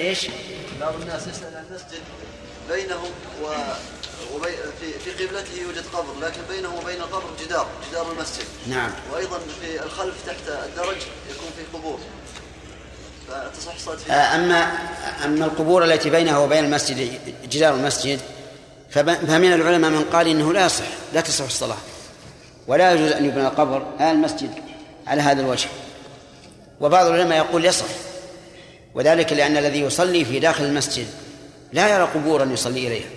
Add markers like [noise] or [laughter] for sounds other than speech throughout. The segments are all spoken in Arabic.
إيش؟ بعض الناس يسأل عن مسجد بينهم و وبي... في في قبلته يوجد قبر لكن بينه وبين القبر جدار جدار المسجد. نعم. وأيضا في الخلف تحت الدرج يكون في قبور. فتصح الصلاه آه، فيها أما أما القبور التي بينها وبين المسجد جدار المسجد فمن العلماء من قال إنه لا يصح لا تصح الصلاة. ولا يجوز أن يبنى قبر على المسجد على هذا الوجه. وبعض العلماء يقول يصح. وذلك لأن الذي يصلي في داخل المسجد لا يرى قبورا يصلي إليها.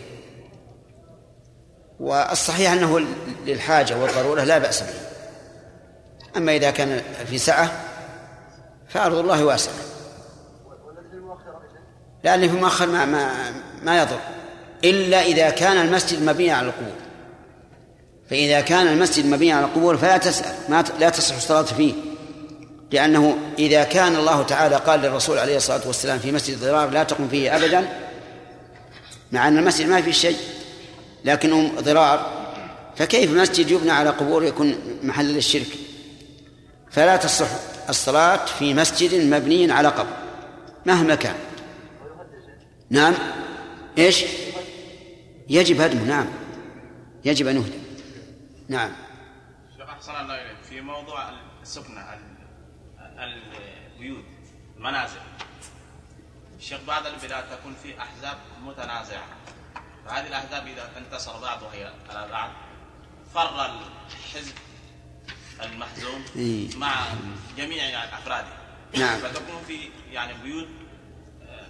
والصحيح أنه للحاجة والضرورة لا بأس به. أما إذا كان في سعة فأرض الله واسعة. لا اللي في مؤخر ما ما ما يضر. إلا إذا كان المسجد مبنيا على القبور. فإذا كان المسجد مبنيا على القبور فلا تسأل. ما لا تصح الصلاة فيه. لأنه إذا كان الله تعالى قال للرسول عليه الصلاة والسلام في مسجد ضرار لا تقم فيه أبدا مع أن المسجد ما فيه شيء لكنه ضرار فكيف مسجد يبنى على قبور يكون محل للشرك؟ فلا تصح الصلاة في مسجد مبني على قبر مهما كان. نعم؟ إيش؟ يجب هدمه نعم. يجب أن يهدم. نعم. شيخ أحسن الله إليك في موضوع السكنة ال- البيوت المنازل الشيخ بعض البلاد تكون في أحزاب متنازعة فهذه الأحزاب إذا انتصر بعضها على بعض فر الحزب المحزوم. مع جميع يعني أفراده نعم. فتكون في يعني بيوت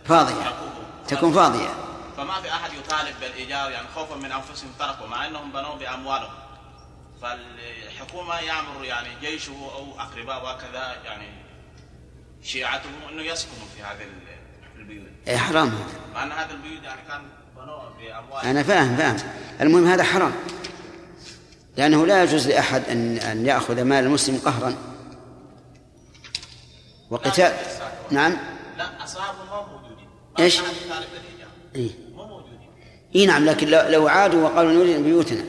فاضية تركوه. تكون فاضية فما في أحد يطالب بالإيجار يعني خوفا من أنفسهم تركوا مع إنهم بنوا بأموالهم فالحكومة يامر يعني جيشه أو أقرباء وكذا يعني شيعته انه يسكنوا في هذه ال- البيوت. إيه حرام هذا. مع ان هذه البيوت يعني كان بنوها باموال أنا فاهم فاهم. المهم هذا حرام. لأنه لا يجوز لأحد أن أن يأخذ مال المسلم قهرا. وقتال نعم. لا اصحابهم موجودين؟ ما يطالب بالايجار إيه. موجودين. إيه نعم لكن لو عادوا وقالوا نريد بيوتنا.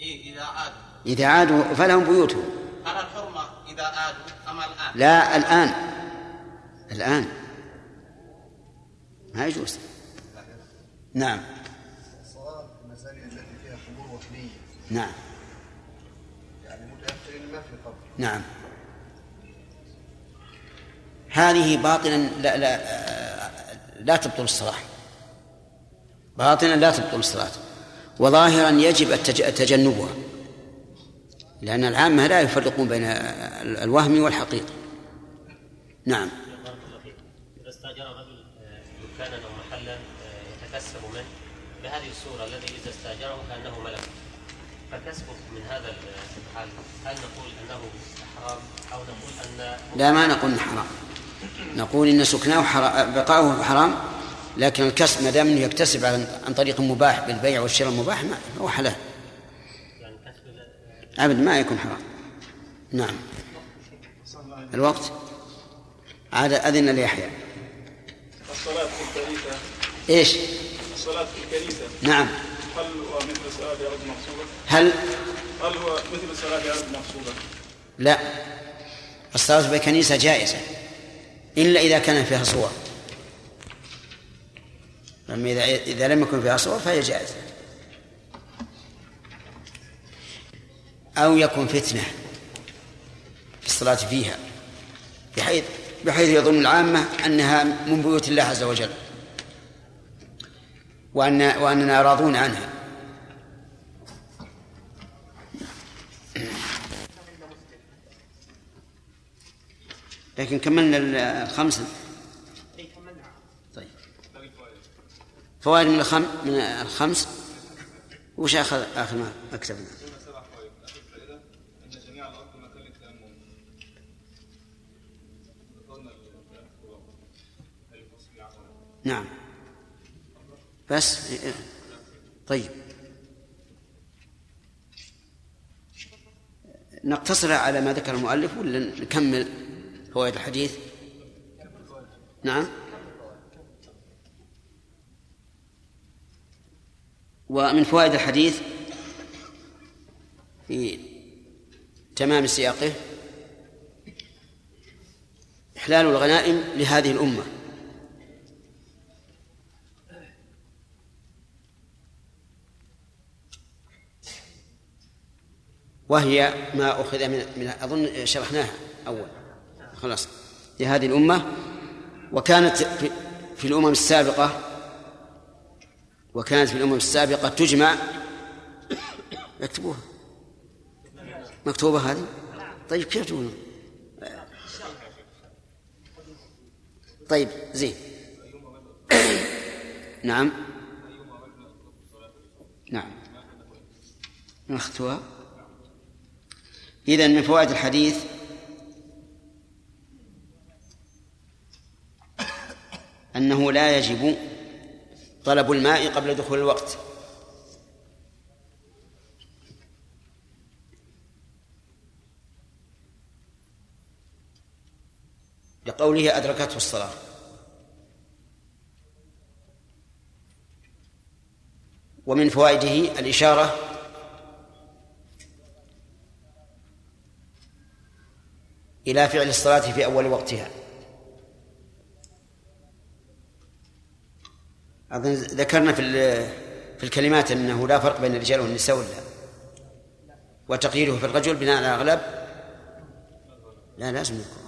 إيه إذا عادوا. إذا عادوا فلهم بيوتهم. أنا الآن؟ لا الآن. الآن. ما يجوز. نعم. الصلاة في المساجد التي فيها قبور وثنية نعم. يعني متأخرين ما في قبر. نعم. هذه باطلا لا لا لا تبطل الصلاة. باطلا لا تبطل الصلاة. وظاهرا يجب التج- تجنبها لأن العامة لا يفرقون بين ال- الوهم والحقيقة. نعم. إذا استأجر رجل آه، دكانا أو محلا آه، يتكسب منه بهذه الصورة الذي إذا استأجره كأنه ملك فكسبه من هذا الحال هل نقول أنه حرام أو نقول أن لا ما نقول إنه حرام. نقول إن سكناه حرام بقاؤه حرام لكن الكسب ما دام يكتسب عن طريق مباح بالبيع والشراء مباح ما هو حلال. أبدا ما يكون حرام. نعم. الوقت؟ عاد أذن ليحيى. الصلاة في الكنيسة. إيش؟ الصلاة في الكنيسة. نعم. هل هو مثل صلاة عرض مقصودة؟ هل؟ هل هو مثل صلاة عرض مقصودة؟ لا. الصلاة بالكنيسة جائزة. إلا إذا كان فيها صور. أما إذا إذا لم يكن فيها صور فهي جائزة. أو يكون فتنة في الصلاة فيها بحيث بحيث يظن العامة أنها من بيوت الله عز وجل وأن وأننا راضون عنها. لكن كملنا الخمسة طيب. فوائد من الخم من الخمس؟ وش اخذ آخر ما أكتبنا أن جميع الأرض مكان للتيمم ذكرنا الكلام في الوقت هل يفصل عن نعم. بس طيب. نقتصر على ما ذكر المؤلف ولا نكمل فوائد الحديث؟ نعم. ومن فوائد الحديث في تمام سياقه إحلال الغنائم لهذه الأمة. وهي ما أخذ من, من أظن شرحناها أول. خلاص. لهذه الأمة. وكانت في, في الأمم السابقة وكانت في الأمم السابقة تجمع يكتبوها مكتوبة هذه؟ طيب كيف تقولون؟ طيب زين. نعم. نعم. أختها إذا من فوائد الحديث أنه لا يجب طلب الماء قبل دخول الوقت. لقوله أدركته الصلاة. ومن فوائده الإشارة إلى فعل الصلاة في أول وقتها. أظن ذكرنا في في الكلمات أنه لا فرق بين الرجال والنساء ولا. وتقييده في الرجل بناء على الأغلب. لا لازم يكون.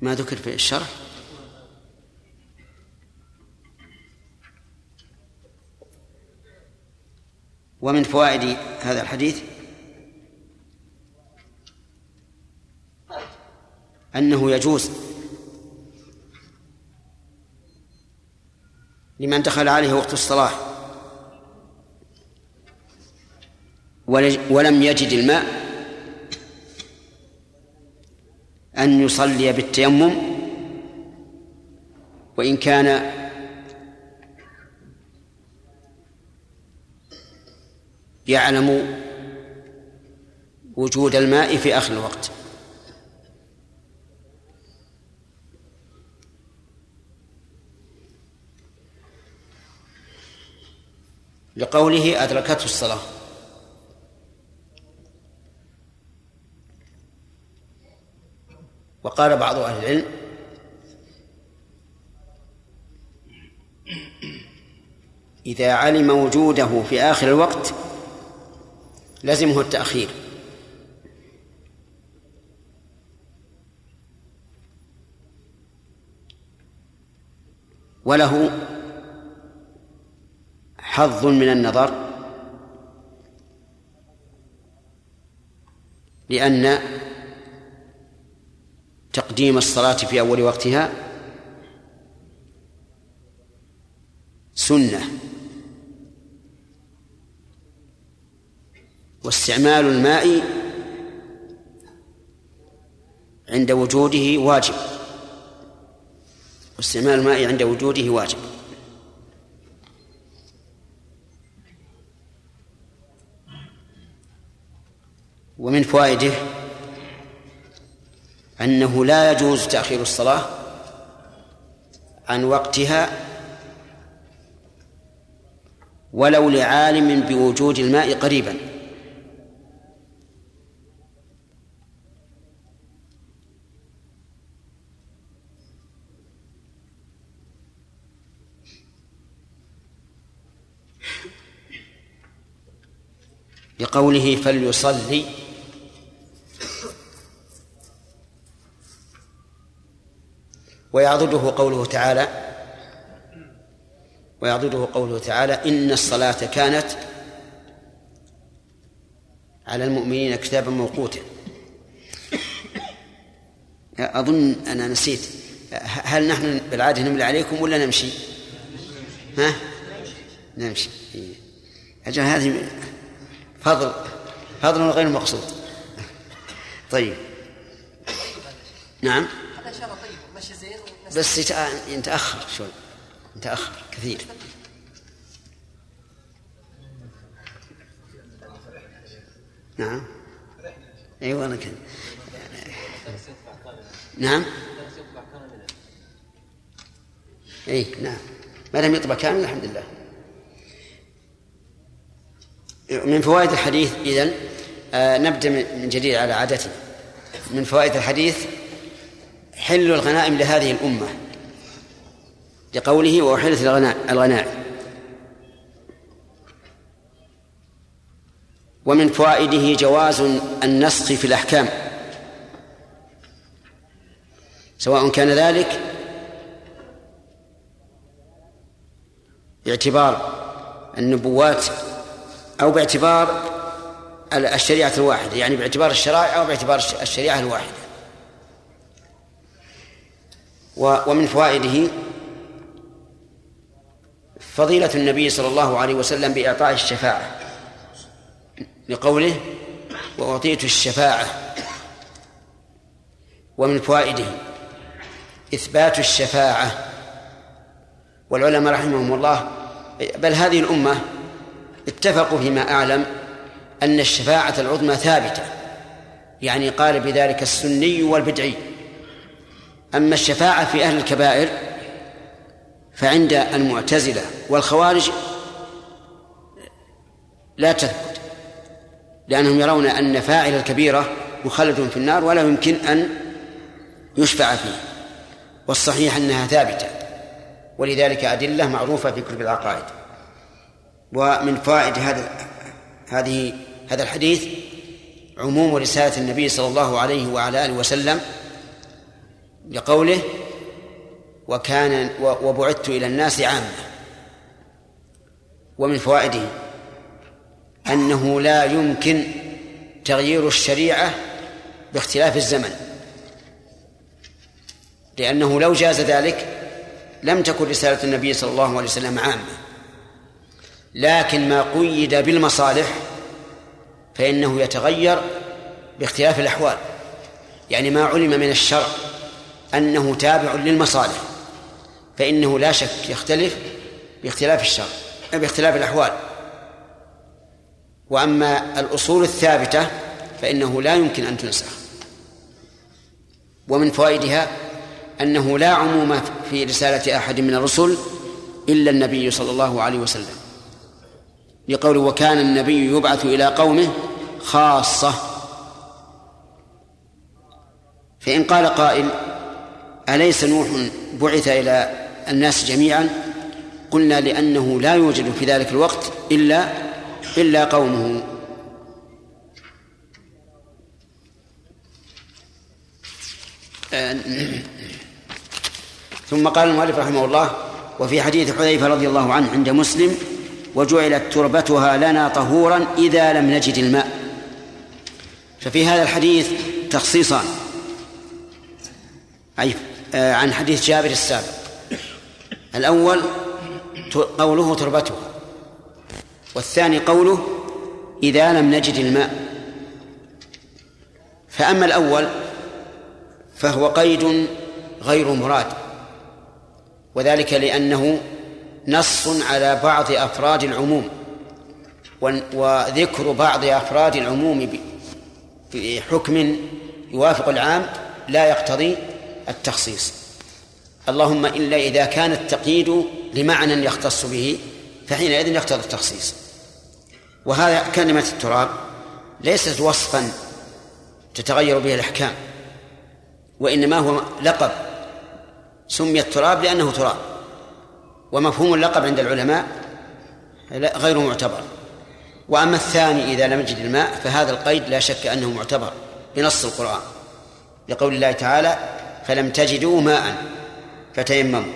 ما ذكر في الشرح؟ ومن فوائد هذا الحديث أنه يجوز. لمن دخل عليه وقت الصلاة. ولم يجد الماء. أن يصلي بالتيمم. وإن كان يعلم وجود الماء في آخر الوقت. لقوله أدركته الصلاة. وقال بعض أهل العلم إذا علم وجوده في آخر الوقت لزمه التأخير. وله حظ من النظر. لأن تقديم الصلاة في أول وقتها سنة. واستعمال الماء عند وجوده واجب. واستعمال الماء عند وجوده واجب. ومن فوائده أنه لا يجوز تأخير الصلاة عن وقتها ولو لعالم بوجود الماء قريبا. لقوله فليصلي ويعضده قوله تعالى ويعضده قوله تعالى إن الصلاة كانت على المؤمنين كتابا موقوتا. أظن أنا نسيت. هل نحن بالعادة نملي عليكم ولا نمشي؟ ها؟ نمشي. أجل هذه فضل فضل غير مقصود. طيب. نعم. بس يتأخر شوي. يتأخر كثير. نعم. أيوه أنا كذا. نعم. إي نعم. ما لم يطبع كامل الحمد لله. من فوائد الحديث إذن آه نبدأ من جديد على عادتنا. من فوائد الحديث حل الغنائم لهذه الأمة لقوله وأحلت الغنائم. ومن فوائده جواز النسخ في الأحكام. سواء كان ذلك باعتبار النبوات أو باعتبار الشريعة الواحدة يعني باعتبار الشرائع أو باعتبار الشريعة الواحدة. ومن فوائده فضيلة النبي صلى الله عليه وسلم بإعطاء الشفاعة لقوله وأعطيت الشفاعة ومن فوائده إثبات الشفاعة والعلماء رحمهم الله بل هذه الأمة اتفقوا فيما أعلم أن الشفاعة العظمى ثابتة يعني قال بذلك السني والبدعي. أما الشفاعة في أهل الكبائر فعند المعتزلة والخوارج لا تثبت لأنهم يرون أن فاعل الكبيرة مخلد في النار ولا يمكن أن يشفع فيه والصحيح أنها ثابتة ولذلك أدلة معروفة في كتب العقائد. ومن فوائد هذا هذه هذا الحديث عموم رسالة النبي صلى الله عليه وعلى آله وسلم لقوله وكان وبعثت إلى الناس عامة. ومن فوائده أنه لا يمكن تغيير الشريعة باختلاف الزمن لأنه لو جاز ذلك لم تكن رسالة النبي صلى الله عليه وسلم عامة. لكن ما قيد بالمصالح فإنه يتغير باختلاف الأحوال. يعني ما علم من الشرع أنه تابع للمصالح فإنه لا شك يختلف باختلاف الشرع باختلاف الأحوال. وأما الأصول الثابتة فإنه لا يمكن أن تنسخ. ومن فوائدها أنه لا عموم في رسالة أحد من الرسل إلا النبي صلى الله عليه وسلم لقوله وكان النبي يبعث إلى قومه خاصة فإن قال قائل أليس نوح بعث إلى الناس جميعا؟ قلنا لأنه لا يوجد في ذلك الوقت إلا إلا قومه. ثم قال المؤلف رحمه الله وفي حديث حذيفة رضي الله عنه عند مسلم وجعلت تربتها لنا طهورا إذا لم نجد الماء. ففي هذا الحديث تخصيصان. أي آه، عن حديث جابر السابق. الأول قوله تربتها والثاني قوله إذا لم نجد الماء. فأما الأول فهو قيد غير مراد. وذلك لأنه نص على بعض أفراد العموم. وذكر بعض أفراد العموم في حكم يوافق العام لا يقتضي التخصيص. اللهم إلا إذا كان التقييد لمعنى يختص به فحينئذ يقتضي التخصيص. وهذا كلمة التراب ليست وصفا تتغير به الأحكام وإنما هو لقب. سمي التراب لأنه تراب ومفهوم اللقب عند العلماء غير معتبر. وأما الثاني إذا لم يجد الماء فهذا القيد لا شك أنه معتبر بنص القرآن. لقول الله تعالى فلم تجدوا ماء فتيمموا.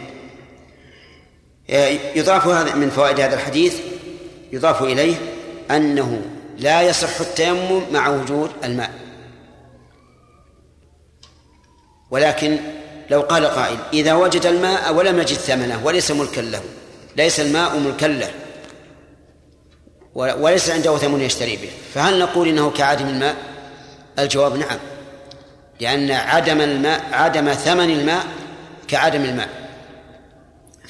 يضاف هذا من فوائد هذا الحديث يضاف إليه أنه لا يصح التيمم مع وجود الماء. ولكن لو قال قائل إذا وجد الماء ولم يجد ثمنه وليس ملكا له ليس الماء ملكا له وليس عنده ثمن يشتري به فهل نقول إنه كعدم الماء؟ الجواب نعم. لأن عدم الماء عدم ثمن الماء كعدم الماء.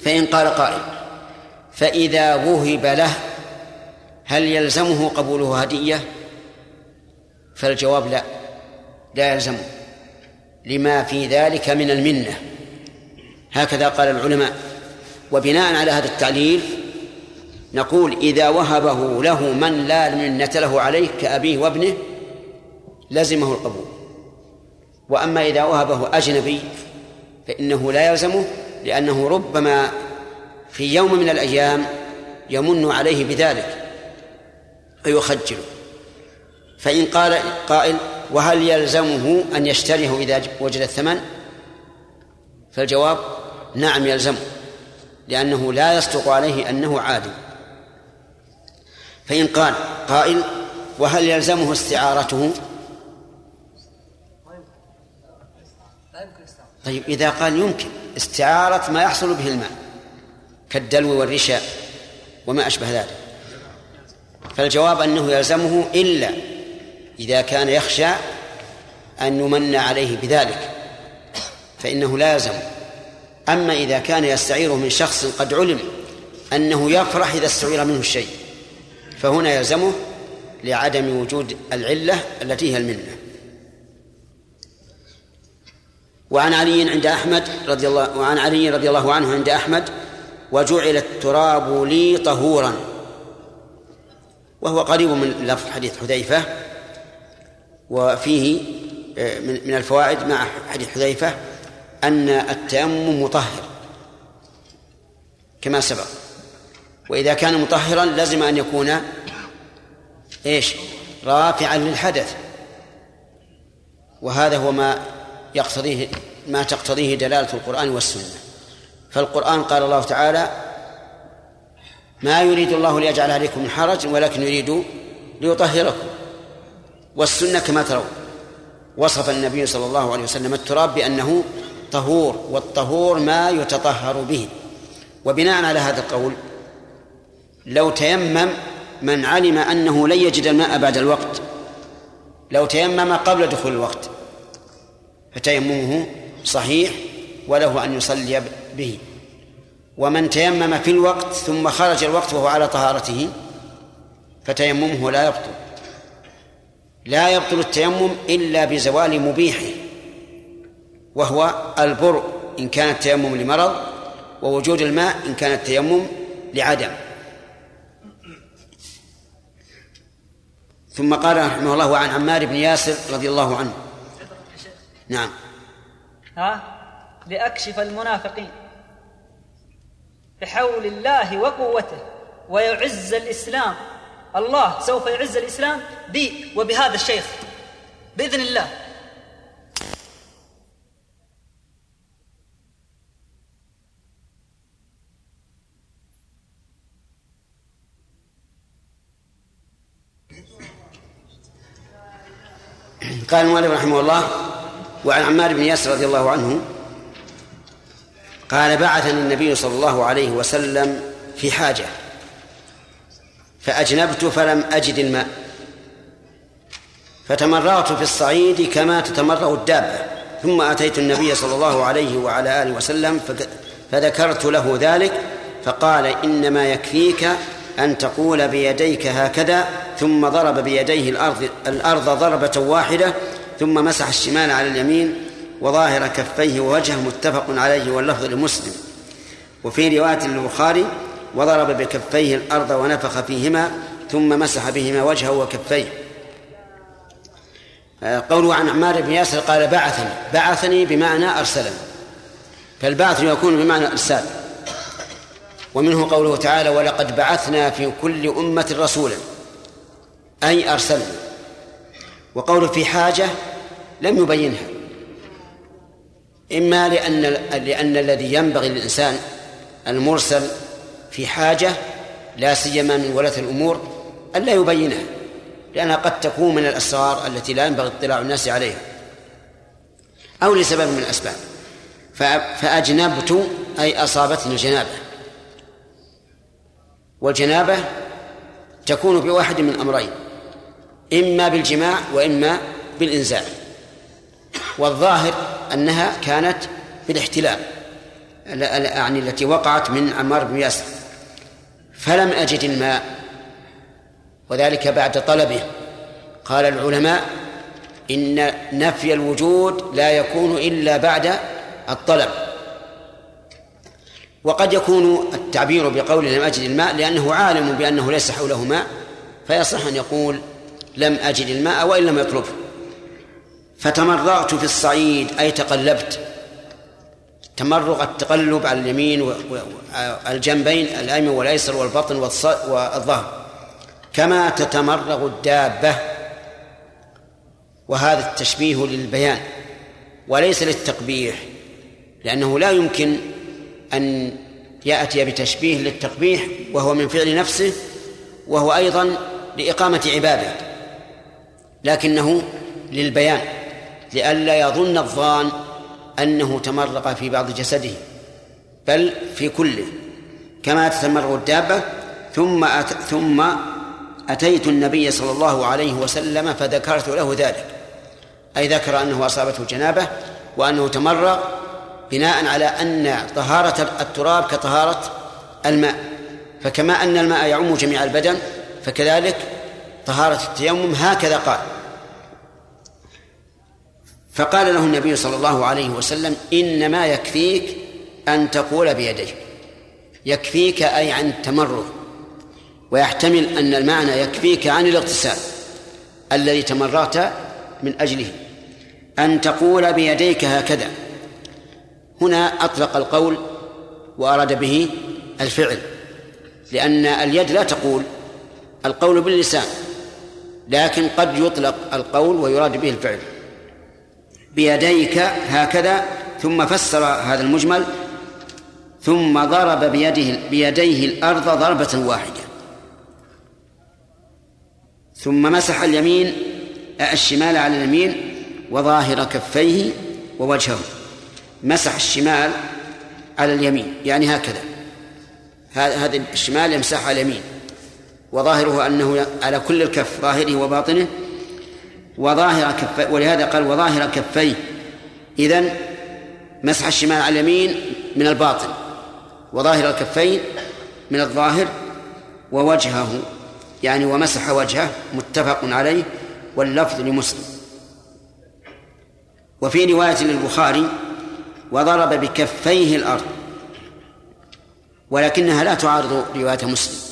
فإن قال قائل فإذا وهب له هل يلزمه قبوله هدية؟ فالجواب لا لا يلزمه. لما في ذلك من المنة. هكذا قال العلماء. وبناء على هذا التعليل نقول إذا وهبه له من لا منة له عليه كأبيه وابنه لزمه القبول. وأما إذا وهبه أجنبي فإنه لا يلزمه لأنه ربما في يوم من الأيام يمن عليه بذلك فيخجله فإن قال قائل وهل يلزمه أن يشتريه إذا وجد الثمن؟ فالجواب نعم يلزمه لأنه لا يصدق عليه أنه عادل. فإن قال قائل وهل يلزمه استعارته؟ طيب إذا قال يمكن استعارة ما يحصل به المال كالدلو والرشاء وما أشبه ذلك فالجواب أنه يلزمه إلا إذا كان يخشى أن يمن عليه بذلك فإنه لا يلزم. أما إذا كان يستعيره من شخص قد علم أنه يفرح إذا استعير منه الشيء فهنا يلزمه لعدم وجود العلة التي هي المنة. وعن علي عند أحمد رضي الله وعن علي رضي الله عنه عند أحمد وجعل التراب لي طهورا. وهو قريب من لفظ حديث حذيفة وفيه آه، من الفوائد مع حديث حذيفة أن التيمم مطهر كما سبق. وإذا كان مطهرا لازم أن يكون إيش؟ رافعا للحدث. وهذا هو ما يقتضيه ما تقتضيه دلالة القرآن والسنة. فالقرآن قال الله تعالى ما يريد الله ليجعل عليكم من حرج ولكن يريد ليطهركم. والسنة كما ترون. وصف النبي صلى الله عليه وسلم التراب بأنه طهور والطهور ما يتطهر به. وبناء على هذا القول لو تيمم من علم أنه لن يجد الماء بعد الوقت لو تيمم قبل دخول الوقت فتيممه صحيح وله أن يصلي به. ومن تيمم في الوقت ثم خرج الوقت وهو على طهارته فتيممه لا يبطل. لا يبطل التيمم إلا بزوال مبيحه وهو البرء إن كان التيمم لمرض ووجود الماء إن كان التيمم لعدم. ثم قال رحمه الله عن عمار بن ياسر رضي الله عنه نعم. ها؟ لأكشف المنافقين. بحول الله وقوته ويعز الإسلام. الله سوف يعز الإسلام بي وبهذا الشيخ. بإذن الله. قال المؤلف رحمه الله وعن عمار بن ياسر رضي الله عنه قال بعثني النبي صلى الله عليه وسلم في حاجة فأجنبت فلم أجد الماء فتمرغت في الصعيد كما تتمرغ الدابة ثم أتيت النبي صلى الله عليه وعلى آله وسلم فذكرت له ذلك فقال إنما يكفيك أن تقول بيديك هكذا ثم ضرب بيديه الأرض الأرض ضربة واحدة ثم مسح الشمال على اليمين وظاهر كفيه ووجهه متفق عليه واللفظ لمسلم. وفي رواية للبخاري وضرب بكفيه الأرض ونفخ فيهما ثم مسح بهما وجهه وكفيه. آه، قوله عن عمار بن ياسر قال بعثني بعثني بمعنى أرسلني. فالبعث يكون بمعنى الإرسال ومنه قوله تعالى ولقد بعثنا في كل أمة رسولا. أي أرسلنا وقوله في حاجة لم يبينها. إما لأن لأن الذي ينبغي للإنسان المرسل في حاجة لا سيما من ولاة الأمور ألا يبينها لأنها قد تكون من الأسرار التي لا ينبغي اطلاع الناس عليها أو لسبب من الأسباب. فأجنبت أي أصابتني الجنابة والجنابة تكون بواحد من أمرين. إما بالجماع وإما بالإنزال. والظاهر أنها كانت بالاحتلال يعني التي وقعت من عمار بن ياسر. فلم أجد الماء. وذلك بعد طلبه. قال العلماء إن نفي الوجود لا يكون إلا بعد الطلب. وقد يكون التعبير بقول لم أجد الماء لأنه عالم بأنه ليس حوله ماء فيصح أن يقول لم أجد الماء وإن لم يطلبه فتمرغت في الصعيد أي تقلبت. تمرغ التقلب على اليمين والجنبين الأيمن والأيسر والبطن والظهر. كما تتمرغ الدابة. وهذا التشبيه للبيان. وليس للتقبيح لأنه لا يمكن أن يأتي بتشبيه للتقبيح وهو من فعل نفسه وهو أيضا لإقامة عبادة. لكنه للبيان لئلا يظن الظان أنه تمرق في بعض جسده بل في كله كما تتمرغ الدابة ثم أت... ثم أتيت النبي صلى الله عليه وسلم فذكرت له ذلك أي ذكر أنه أصابته جنابة وأنه تمرغ بناء على أن طهارة التراب كطهارة الماء فكما أن الماء يعم جميع البدن فكذلك طهارة التيمم هكذا قال. فقال له النبي صلى الله عليه وسلم إنما يكفيك أن تقول بيديك. يكفيك أي عن التمرغ ويحتمل أن المعنى يكفيك عن الاغتسال الذي تمرغت من أجله. أن تقول بيديك هكذا. هنا أطلق القول وأراد به الفعل لأن اليد لا تقول القول باللسان. لكن قد يطلق القول ويراد به الفعل. بيديك هكذا ثم فسر هذا المجمل ثم ضرب بيده بيديه الأرض ضربة واحدة. ثم مسح اليمين الشمال على اليمين وظاهر كفيه ووجهه. مسح الشمال على اليمين يعني هكذا. هذا الشمال يمسح على اليمين. وظاهره أنه على كل الكف ظاهره وباطنه. وظاهر كفيه ولهذا قال وظاهر كفيه. إذن مسح الشمال على اليمين من الباطن وظاهر الكفين من الظاهر ووجهه يعني ومسح وجهه متفق عليه واللفظ لمسلم. وفي رواية للبخاري وضرب بكفيه الأرض ولكنها لا تعارض رواية مسلم.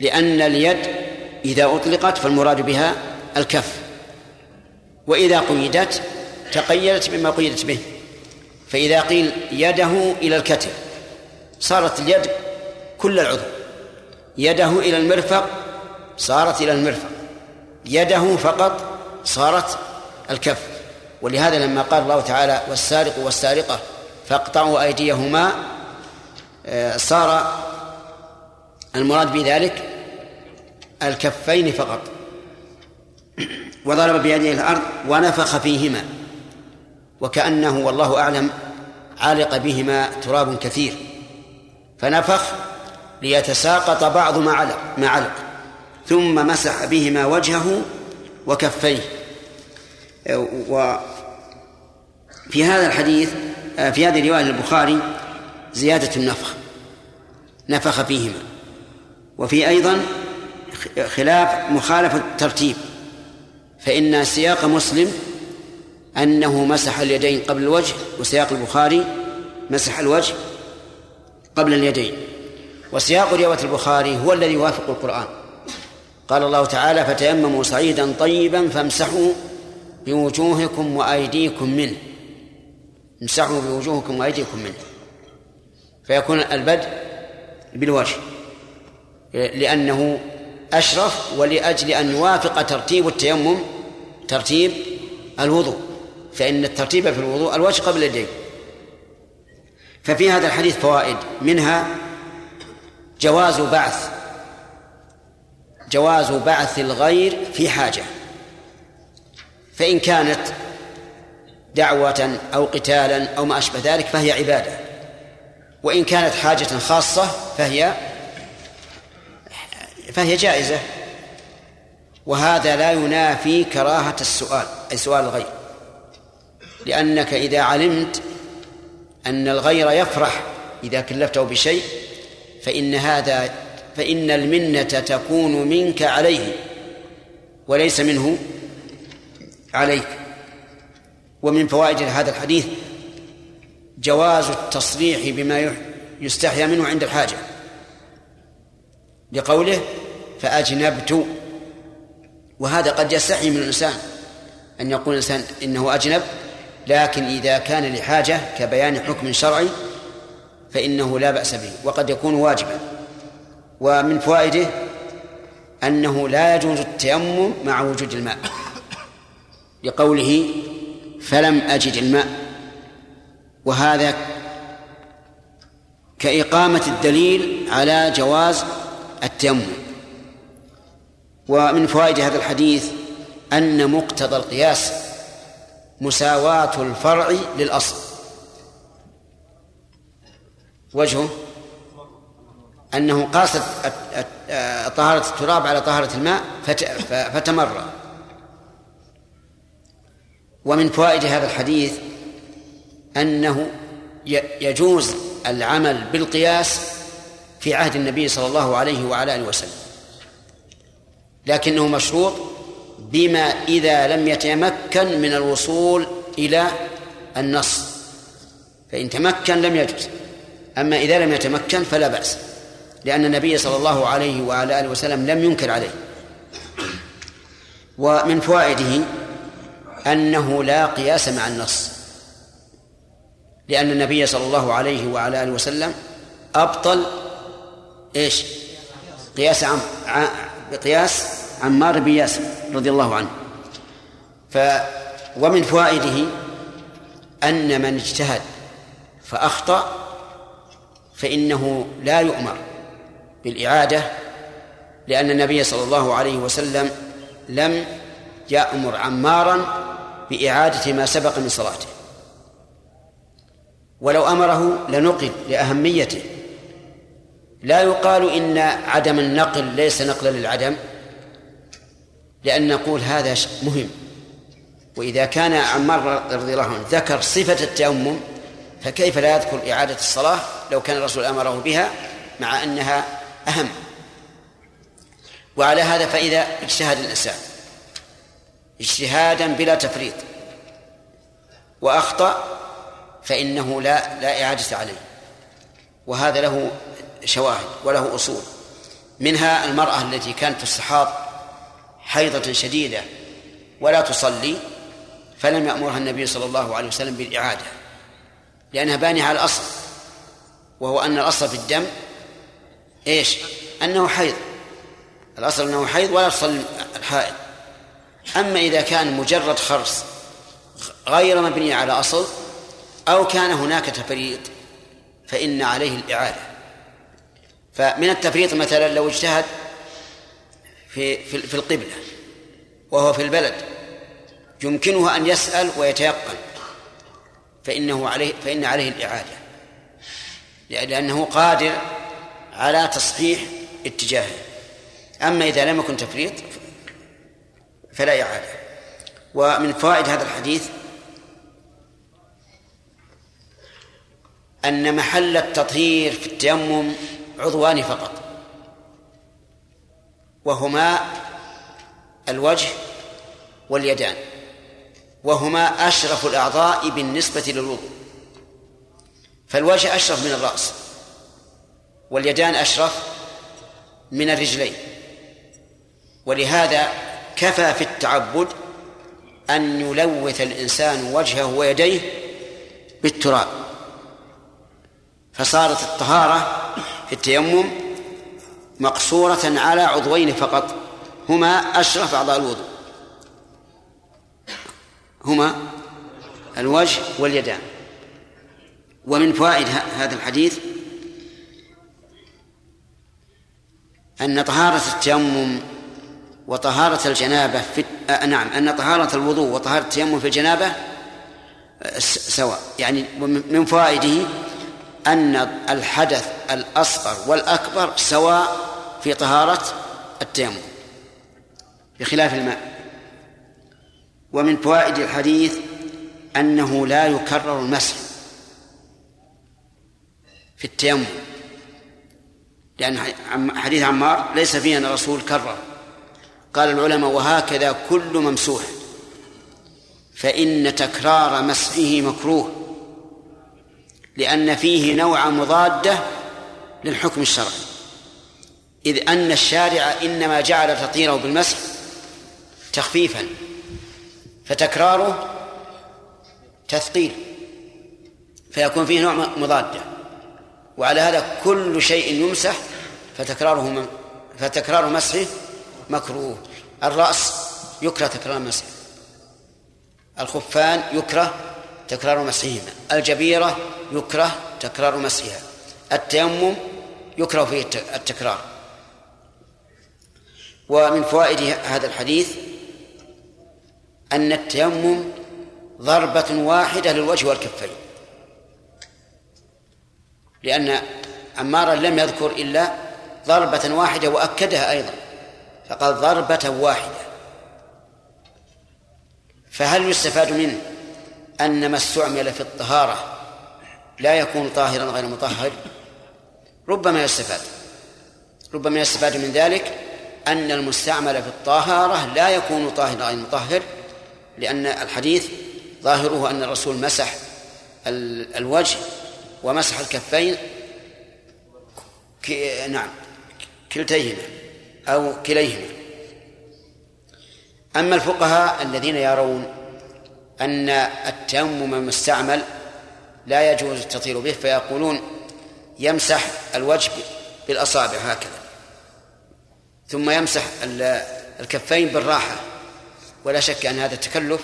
لأن اليد إذا أطلقت فالمراد بها الكف. وإذا قيدت تقيدت بما قيدت به. فإذا قيل يده إلى الكتف صارت اليد كل العضو. يده إلى المرفق صارت إلى المرفق. يده فقط صارت الكف. ولهذا لما قال الله تعالى والسارق والسارقة فاقطعوا أيديهما آه، صار المراد بذلك الكفين فقط. وضرب بيده الأرض ونفخ فيهما وكأنه والله أعلم علق بهما تراب كثير. فنفخ ليتساقط بعض ما علق ما علق. ثم مسح بهما وجهه وكفيه. وفي هذا الحديث في هذه الرواية البخاري زيادة النفخ نفخ فيهما. وفي أيضا خلاف مخالفة الترتيب فإن سياق مسلم أنه مسح اليدين قبل الوجه وسياق البخاري مسح الوجه قبل اليدين. وسياق رواية البخاري هو الذي يوافق القرآن. قال الله تعالى فتيمموا صعيدا طيبا فامسحوا بوجوهكم وأيديكم منه. امسحوا بوجوهكم وأيديكم منه. فيكون البدء بالوجه. لأنه أشرف ولأجل أن يوافق ترتيب التيمم ترتيب الوضوء. فإن الترتيب في الوضوء الوجه قبل اليدين. ففي هذا الحديث فوائد. منها جواز بعث جواز بعث الغير في حاجة. فإن كانت دعوة أو قتالا أو ما أشبه ذلك فهي عبادة. وإن كانت حاجة خاصة فهي فهي جائزة. وهذا لا ينافي كراهة السؤال أي سؤال الغير. لأنك إذا علمت أن الغير يفرح إذا كلفته بشيء فإن هذا فإن المنة تكون منك عليه وليس منه عليك. ومن فوائد هذا الحديث جواز التصريح بما يستحيا منه عند الحاجة. لقوله فأجنبت. وهذا قد يستحي من الإنسان أن يقول الإنسان إنه أجنب لكن إذا كان لحاجة كبيان حكم شرعي فإنه لا بأس به وقد يكون واجبا. ومن فوائده أنه لا يجوز التيمم مع وجود الماء. لقوله فلم أجد الماء. وهذا كإقامة الدليل على جواز التيمم. ومن فوائد هذا الحديث أن مقتضى القياس مساواة الفرع للأصل. وجهه أنه قاس طهارة التراب على طهارة الماء فتمر. ومن فوائد هذا الحديث أنه يجوز العمل بالقياس في عهد النبي صلى الله عليه وعلى آله وسلم. لكنه مشروط بما إذا لم يتمكن من الوصول إلى النص. فإن تمكن لم يجوز أما إذا لم يتمكن فلا بأس لأن النبي صلى الله عليه وعلى آله وسلم لم ينكر عليه. ومن فوائده أنه لا قياس مع النص لأن النبي صلى الله عليه وعلى آله وسلم أبطل إيش؟ قياس قياس عمار بن ياسر رضي الله عنه. ف ومن فوائده أن من اجتهد فأخطأ فإنه لا يؤمر بالإعادة لأن النبي صلى الله عليه وسلم لم يأمر عمارا بإعادة ما سبق من صلاته. ولو أمره لنقل لأهميته. لا يقال إن عدم النقل ليس نقلا للعدم لأن نقول هذا مهم. وإذا كان عمار رضي الله عنه ذكر صفة التيمم فكيف لا يذكر إعادة الصلاة لو كان الرسول أمره بها مع أنها أهم؟ وعلى هذا فإذا اجتهد الإنسان. اجتهادا بلا تفريط. وأخطأ فإنه لا لا إعادة عليه. وهذا له شواهد وله أصول. منها المرأة التي كانت تستحاض حيضة شديدة ولا تصلي فلم يأمرها النبي صلى الله عليه وسلم بالإعادة لأنها بانية على الأصل وهو أن الأصل في الدم إيش؟ أنه حيض. الأصل أنه حيض ولا تصلي الحائض. أما إذا كان مجرد خرص غير مبني على أصل أو كان هناك تفريط فإن عليه الإعادة. فمن التفريط مثلا لو اجتهد في في, في القبلة وهو في البلد يمكنه أن يسأل ويتيقن فإنه عليه فإن عليه الإعادة لأنه قادر على تصحيح اتجاهه. أما إذا لم يكن تفريط فلا إعادة. ومن فوائد هذا الحديث أن محل التطهير في التيمم عضوان فقط. وهما الوجه واليدان. وهما أشرف الأعضاء بالنسبة للوضوء. فالوجه أشرف من الرأس واليدان أشرف من الرجلين. ولهذا كفى في التعبد أن يلوث الإنسان وجهه ويديه بالتراب. فصارت الطهارة في التيمم مقصورة على عضوين فقط. هما أشرف أعضاء الوضوء. هما الوجه واليدان. ومن فوائد هذا الحديث أن طهارة التيمم وطهارة الجنابة في آه نعم أن طهارة الوضوء وطهارة التيمم في الجنابة سواء. يعني من فوائده أن الحدث الأصغر والأكبر سواء في طهارة التيمم بخلاف الماء. ومن فوائد الحديث أنه لا يكرر المسح في التيمم لأن حديث عمار ليس فيه أن الرسول كرر. قال العلماء وهكذا كل ممسوح فإن تكرار مسحه مكروه. لأن فيه نوع مضادة للحكم الشرعي. إذ أن الشارع إنما جعل تطهيره بالمسح تخفيفا فتكراره تثقيل فيكون فيه نوع مضادة. وعلى هذا كل شيء يمسح فتكراره فتكرار مسحه مكروه. الرأس يكره تكرار مسحه. الخفان يكره تكرار مسحهما. الجبيرة يكره تكرار مسحها التيمم يكره فيه التكرار. ومن فوائد هذا الحديث أن التيمم ضربة واحدة للوجه والكفين. لأن عمارا لم يذكر إلا ضربة واحدة وأكدها أيضا. فقال ضربة واحدة. فهل يستفاد منه أن ما استعمل في الطهارة لا يكون طاهرا غير مطهر ربما يستفاد. ربما يستفاد من ذلك أن المستعمل في الطهارة لا يكون طاهرا غير مطهر لأن الحديث ظاهره أن الرسول مسح الوجه ومسح الكفين نعم كلتيهما أو كليهما. أما الفقهاء الذين يرون أن التيمم المستعمل لا يجوز التطهير به فيقولون يمسح الوجه بالأصابع هكذا. ثم يمسح الكفين بالراحة. ولا شك أن هذا التكلف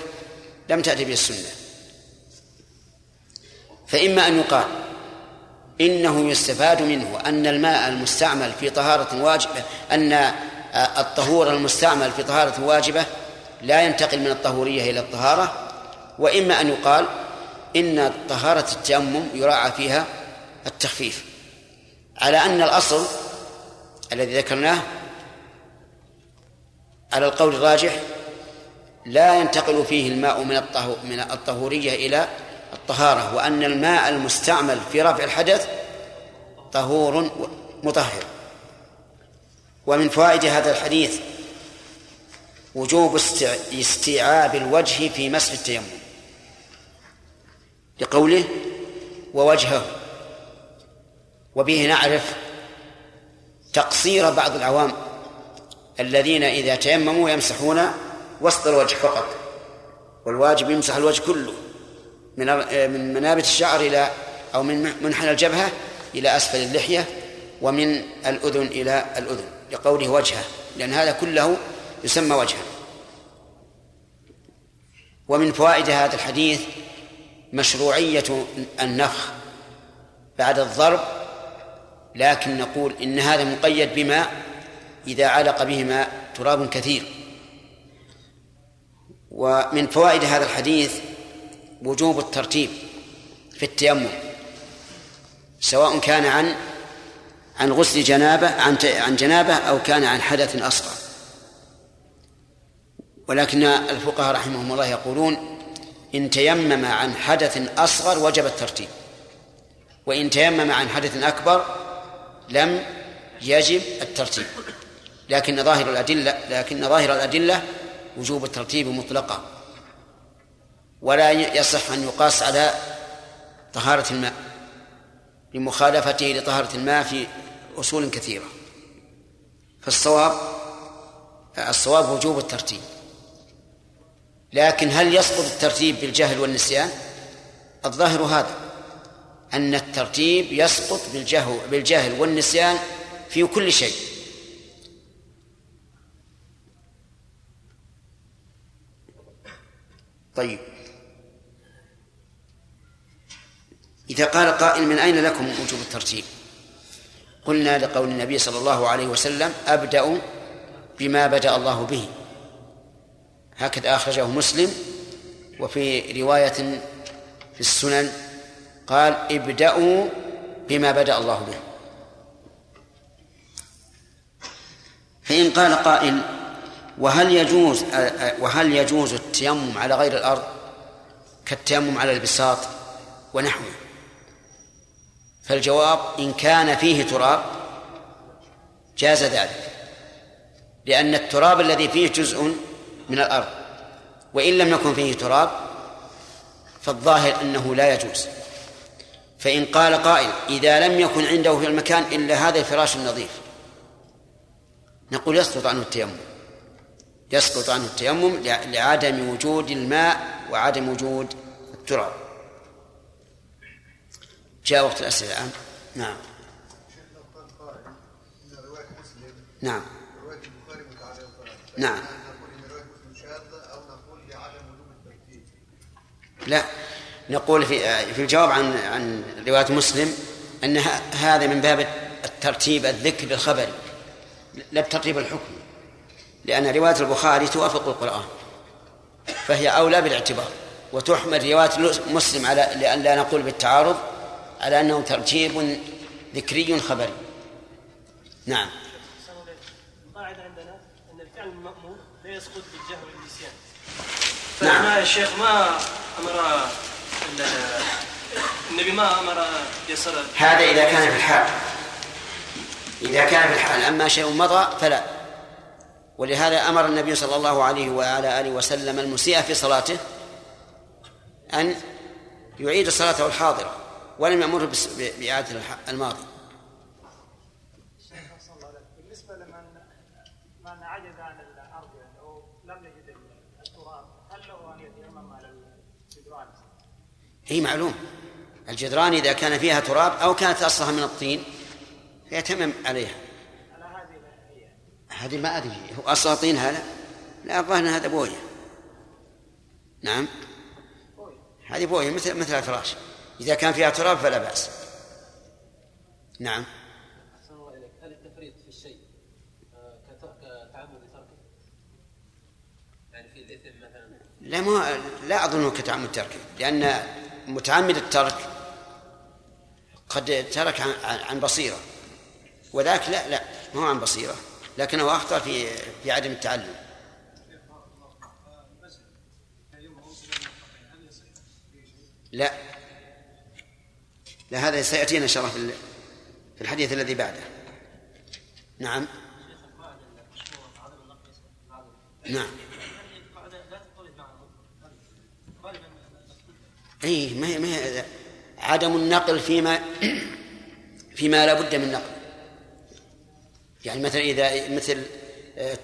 لم تأتي به السنة. فإما أن يقال إنه يستفاد منه أن الماء المستعمل في طهارة واجبة أن الطهور المستعمل في طهارة واجبة لا ينتقل من الطهورية إلى الطهارة. وإما أن يقال إن طهارة التيمم يراعى فيها التخفيف. على أن الأصل الذي ذكرناه على القول الراجح لا ينتقل فيه الماء من من الطهورية إلى الطهارة وأن الماء المستعمل في رفع الحدث طهور مطهر. ومن فوائد هذا الحديث وجوب استيعاب الوجه في مسح التيمم. لقوله ووجهه. وبه نعرف تقصير بعض العوام الذين إذا تيمموا يمسحون وسط الوجه فقط والواجب يمسح الوجه كله من من منابت الشعر إلى أو من منحنى الجبهة إلى أسفل اللحية ومن الأذن إلى الأذن لقوله وجهه لأن هذا كله يسمى وجها ومن فوائد هذا الحديث مشروعية النفخ بعد الضرب لكن نقول إن هذا مقيد بما إذا علق بهما تراب كثير. ومن فوائد هذا الحديث وجوب الترتيب في التيمم سواء كان عن عن غسل جنابه عن عن جنابه أو كان عن حدث أصغر. ولكن الفقهاء رحمهم الله يقولون إن تيمم عن حدث أصغر وجب الترتيب. وإن تيمم عن حدث أكبر لم يجب الترتيب. لكن ظاهر الأدلة لكن ظاهر الأدلة وجوب الترتيب مطلقا ولا يصح أن يقاس على طهارة الماء لمخالفته لطهارة الماء في أصول كثيرة. فالصواب الصواب وجوب الترتيب. لكن هل يسقط الترتيب بالجهل والنسيان؟ الظاهر هذا أن الترتيب يسقط بالجهل, والنسيان في كل شيء. طيب. إذا قال قائل من أين لكم وجوب الترتيب؟ قلنا لقول النبي صلى الله عليه وسلم أبدأ بما بدأ الله به. هكذا أخرجه مسلم. وفي رواية في السنن قال ابدأوا بما بدأ الله به. فإن قال قائل وهل يجوز وهل يجوز التيمم على غير الأرض كالتيمم على البساط ونحوه؟ فالجواب إن كان فيه تراب جاز ذلك لأن التراب الذي فيه جزء من الأرض. وإن لم يكن فيه تراب فالظاهر أنه لا يجوز. فإن قال قائل إذا لم يكن عنده في المكان إلا هذا الفراش النظيف. نقول يسقط عنه التيمم. يسقط عنه التيمم لع- لعدم وجود الماء وعدم وجود التراب. جاء وقت الأسئلة الآن؟ نعم. نعم. نعم. هل نقول ان روايه مسلم شاذه أو نقول لعدم وجود الترتيب لا. نقول في في الجواب عن عن رواية مسلم ه- هذا من باب الترتيب الذكر الخبري لا الترتيب الحكمي لأن رواية البخاري توافق القرآن فهي أولى بالاعتبار وتحمل رواية مسلم على لأن لا نقول بالتعارض على أنه ترتيب ذكري خبري. نعم. القاعدة عندنا أن الفعل المأمور لا يسقط بالجهل والنسيان. نعم. الشيخ ما أمر ال- النبي ما أمر يسر هذا إذا كان في الحال. إذا كان في الحال. أما شيء مضى فلا. ولهذا أمر النبي صلى الله عليه وعلى آله وسلم المسيء في صلاته أن يعيد صلاته الحاضرة ولم يأمره بإعادة الماضي بالنسبة لمن من عجز عن الأرض يعني أو لم يجد التراب هل له أن يتيمم على الجدران؟ هي معلوم. الجدران إذا كان فيها تراب أو كانت أصلها من الطين فيتمم عليها. هذه ما أدري هو أصلها طين هذا؟ لا الظاهر هذا بوية. نعم. هذه بوية مثل مثل الفراش. إذا كان فيها تراب فلا بأس. نعم. أحسن الله إليك هل التفريط في الشيء كت- كتعمد تركه؟ يعني في مثلا لا ما لا أظنه كتعمد تركه لأن متعمد الترك قد ترك عن, بصيرة. وذاك لا لا ما هو عن بصيرة لكنه أخطأ في في عدم التعلم. لا. لا هذا سيأتينا إن شاء الله في ال- في الحديث الذي بعده. نعم. نعم. اي ما ما هي عدم النقل فيما فيما لا بد من نقل. يعني مثلا اذا مثل آه،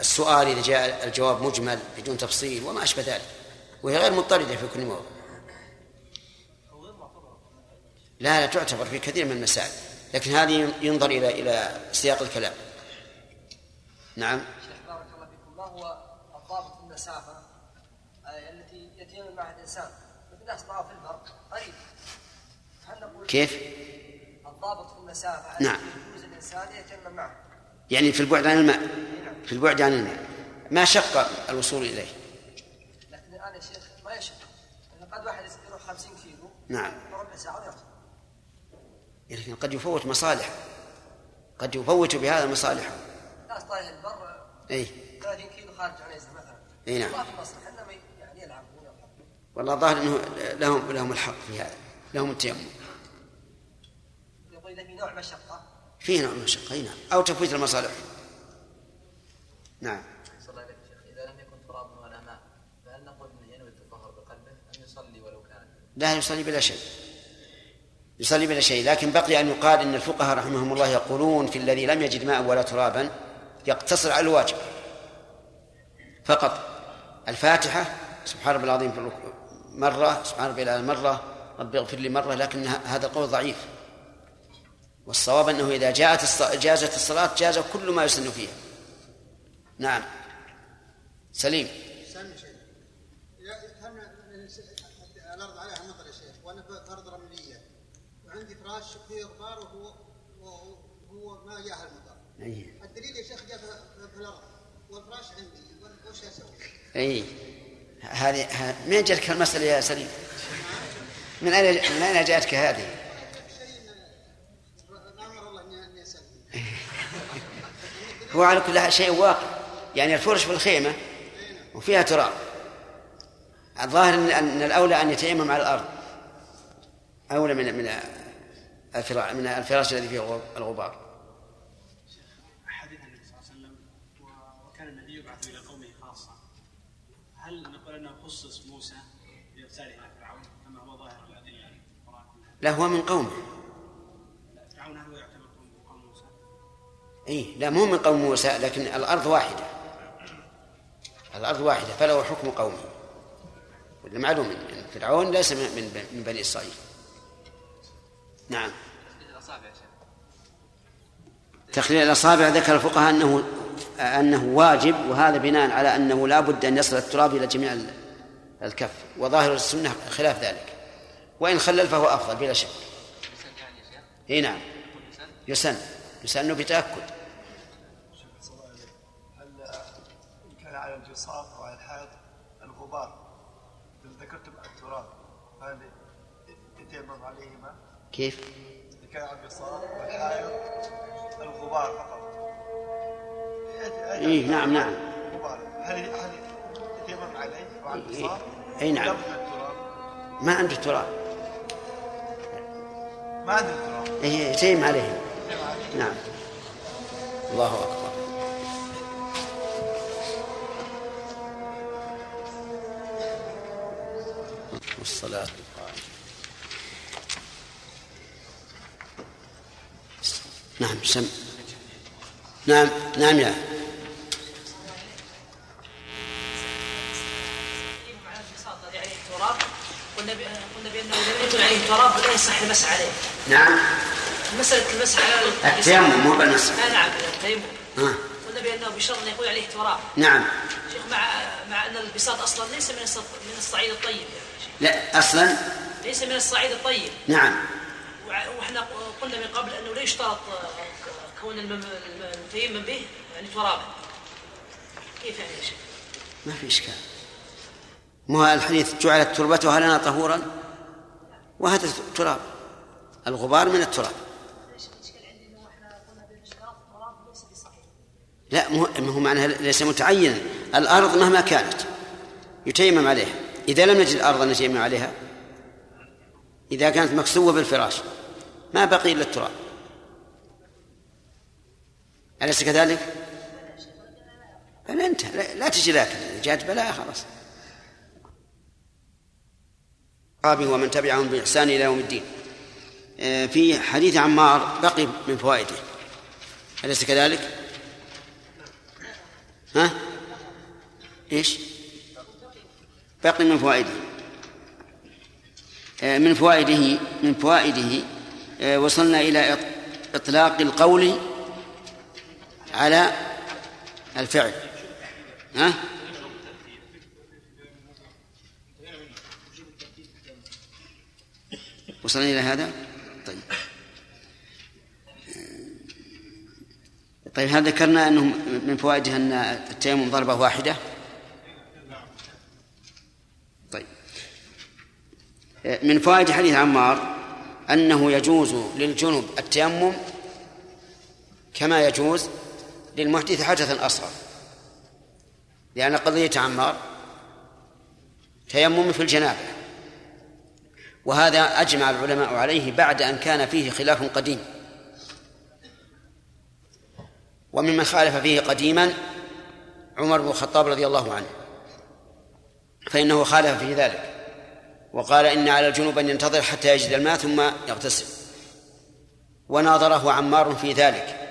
السؤال إذا جاء الجواب مجمل بدون تفصيل وما أشبه ذلك وهي غير مضطردة في كل موضع لا لا تعتبر في كثير من المسائل لكن هذه ينظر إلى إلى سياق الكلام. نعم. شيخ بارك الله فيكم. ما هو الضابط في المسافة؟ آه، التي يتيمم معها الإنسان مثل الناس رأوا في البر قريب. هل نقول كيف؟ الضابط في المسافة نعم. يجوز الإنسان يتيمم معها يعني في البعد عن الماء. في البعد عن الماء. ما شق الوصول إليه؟ لكن الآن يا شيخ ما يشق. قد واحد يروح 50 كيلو نعم. ربع ساعة ويوصل لكن قد يفوت مصالح قد يفوت بهذا مصالحه. ناس طالع البر. اي 30 كيلو خارج عنيزة مثلا. اي نعم. ما في مصلحة إنما يعني يلعبون يلعبون والله الظاهر إنه لهم لهم الحق في هذا لهم التيمم. يقول إذا في نوع مشقة. فيه نوع من المشقه أي نعم. أو تفويت المصالح. نعم. إذا لم يكن تراب ولا ماء فهل نقول أنه ينوي التطهر بقلبه أم يصلي ولو كان؟ لا يصلي بلا شيء. يصلي بلا شيء. لكن بقي أن يقال إن الفقهاء رحمهم الله يقولون في الذي لم يجد ماء ولا ترابا يقتصر على الواجب. فقط. الفاتحة سبحان ربي العظيم في الركوع. مرة سبحان ربي الأعلى مرة رب اغفر لي مرة لكن هذا القول ضعيف. والصواب أنه إذا جاءت جازت الصلاة جاز كل ما يسن فيها. نعم. سليم. الأرض عليها مطر يا شيخ وأنا ارض رملية. وعندي فراش فيه غبار وهو وهو ما جاه المطر. أي. الدليل يا شيخ جاء في الأرض والفراش عندي. وش أسوي؟ اي هذه من جاتك المسألة يا سليم؟ من أين من أين جاءتك هذه؟ [laughs] هو على كل شيء واقع يعني الفرش في الخيمة وفيها تراب الظاهر أن الأولى أن يتيمم على الأرض أولى من من الفراش الذي فيه الغب- الغبار حديث النبي صلى الله عليه وسلم و- وكان النبي يبعث إلى قومه خاصه هل نقول انه خصص موسى بارساله إلى فرعون كما هو ظاهر الادله القران كلها؟ لا هو من قومه؟ اي لا مو من قوم موسى لكن الأرض واحدة. الأرض واحدة فله حكم قومه. معلوم أن فرعون ليس من من بني إسرائيل. نعم. تخليل الأصابع ذكر الفقهاء أنه أنه واجب وهذا بناء على أنه لا بد أن يصل التراب إلى جميع الكف. وظاهر السنة خلاف ذلك. وإن خلل فهو أفضل بلا شك إي نعم يسن يسن بتأكد هل إن كان على الجصار أو على الحائط الغبار ذكرتم التراب هل يتيمم عليهما؟ كيف؟ إذا كان على الجصار والحائط الغبار فقط إيه نعم نعم غبار هل هل يتيمم عليه وعلى الجصار؟ إي نعم ما عنده تراب ما عنده تراب إيه يتيم عليه. نعم. الله أكبر. والصلاة. القائمة نعم سم. نعم نعم يا. التراب قلنا ب- قلنا بأنه لم يكن عليه تراب ولا يصح المسح عليه. نعم. مسألة المسح على التيمم مو بالمسح. آه نعم التيمم ها قلنا بانه بشرط ان يكون عليه تراب نعم. شيخ مع مع أن البساط أصلا ليس من من الصعيد الطيب يعني. لا أصلا؟ ليس من الصعيد الطيب. نعم. وإحنا قلنا من قبل أنه لا يشترط آه، كون المتيمم به؟ يعني ترابا كيف يعني يا شيخ؟ ما في إشكال. مو الحديث جعلت تربتها لنا طهورا؟ وهذا تراب. الغبار من التراب. لا مو ما هو معناها ليس متعينا. الأرض مهما كانت يتيمم عليها. إذا لم نجد الأرض نتيمم عليها إذا كانت مكسوة بالفراش ما بقي إلا التراب. أليس كذلك؟ فلا انتهى لا, تجي لكن جاءت بلاء خلاص. ومن تبعهم بإحسان إلى يوم الدين. في حديث عمار بقي من فوائده أليس كذلك؟ ها؟ إيش؟ بقي من فوائده آه، من فوائده من فوائده آه، وصلنا إلى إط- إطلاق القول على الفعل ها؟ وصلنا إلى هذا؟ طيب. طيب هل ذكرنا أنه من فوائده أن التيمم ضربة واحدة؟ طيب. من فوائد حديث عمار أنه يجوز للجنب التيمم كما يجوز للمحدث حدثا أصغر. لأن قضية عمار تيمم في الجنابة. وهذا أجمع العلماء عليه بعد أن كان فيه خلاف قديم. وممن خالف فيه قديما عمر بن الخطاب رضي الله عنه فإنه خالف في ذلك وقال إن على الجنوب أن ينتظر حتى يجد الماء ثم يغتسل. وناظره عمار في ذلك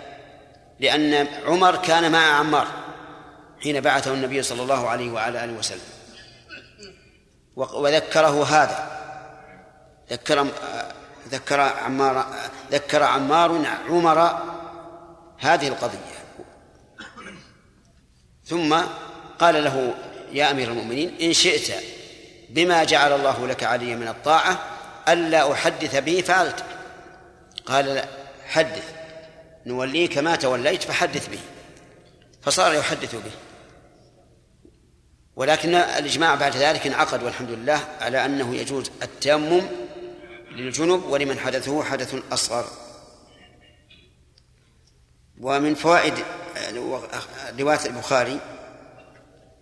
لأن عمر كان مع عمار حين بعثه النبي صلى الله عليه وعلى آله وسلم. وذكره هذا. ذكر ذكر عمار ذكر عمار عمر هذه القضية. ثم قال له يا أمير المؤمنين إن شئت بما جعل الله لك علي من الطاعة ألا أحدث به فعلت. قال لا حدث نوليك ما توليت فحدث به فصار يحدث به. ولكن الإجماع بعد ذلك انعقد والحمد لله على أنه يجوز التيمم للجنب ولمن حدثه حدث أصغر. ومن فوائد رواية البخاري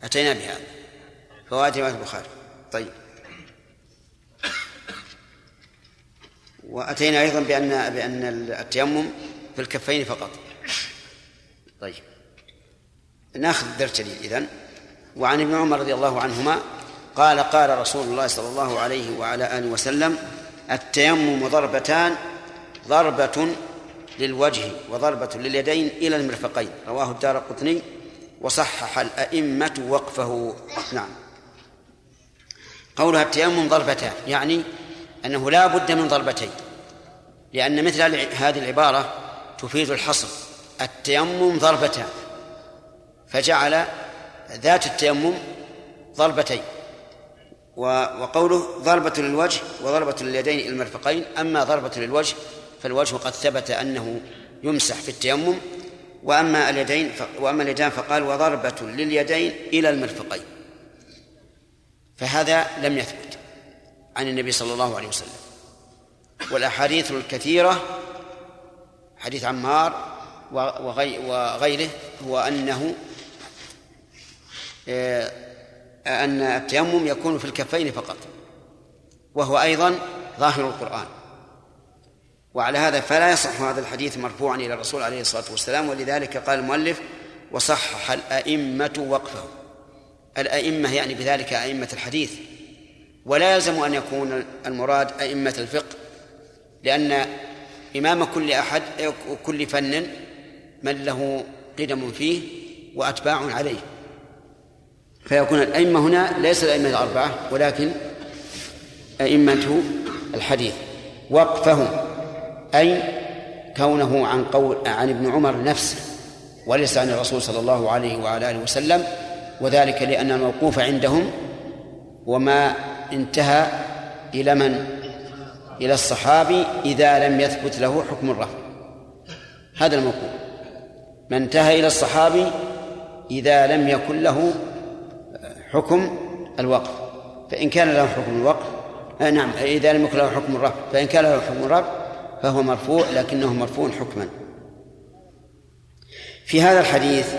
أتينا بها. فوائد رواية البخاري. طيب. وأتينا أيضا بأن بأن التيمم في الكفين فقط. طيب. نأخذ الدرس جديد إذن. وعن ابن عمر رضي الله عنهما قال قال رسول الله صلى الله عليه وعلى آله وسلم التيمم ضربتان ضربة للوجه وضربة لليدين إلى المرفقين. رواه الدار قطني وصحح الأئمة وقفه. نعم. قولها التيمم ضربتان يعني أنه لا بد من ضربتين لأن مثل هذه العبارة تفيد الحصر. التيمم ضربتان فجعل ذات التيمم ضربتين. وقوله ضربة للوجه وضربة لليدين المرفقين. أما ضربة للوجه فالوجه قد ثبت أنه يمسح في التيمم. وأما اليدين وأما اليدان فقال وضربة لليدين إلى المرفقين. فهذا لم يثبت عن النبي صلى الله عليه وسلم. والأحاديث الكثيرة حديث عمار وغيره هو أنه آه، أن التيمم يكون في الكفين فقط وهو أيضا ظاهر القرآن. وعلى هذا فلا يصح هذا الحديث مرفوعا إلى الرسول عليه الصلاة والسلام ولذلك قال المؤلف وصحح الأئمة وقفه. الأئمة يعني بذلك أئمة الحديث. ولا يلزم أن يكون المراد أئمة الفقه لأن إمام كل أحد كل فن من له قدم فيه وأتباع عليه. فيكون الأئمة هنا ليس الأئمة الأربعة ولكن أئمة الحديث. وقفهم أي كونه عن قول عن ابن عمر نفسه وليس عن الرسول صلى الله عليه وعلى آله وسلم وذلك لأن الموقوف عندهم وما انتهى إلى من؟ إلى الصحابي إذا لم يثبت له حكم الرفع هذا الموقوف. ما انتهى إلى الصحابي إذا لم يكن له حكم الوقف. فإن كان له حكم الوقف آه نعم إذا لم يكن له حكم الرفع. فإن كان له حكم الرفع فهو مرفوع لكنه مرفوع حكما. في هذا الحديث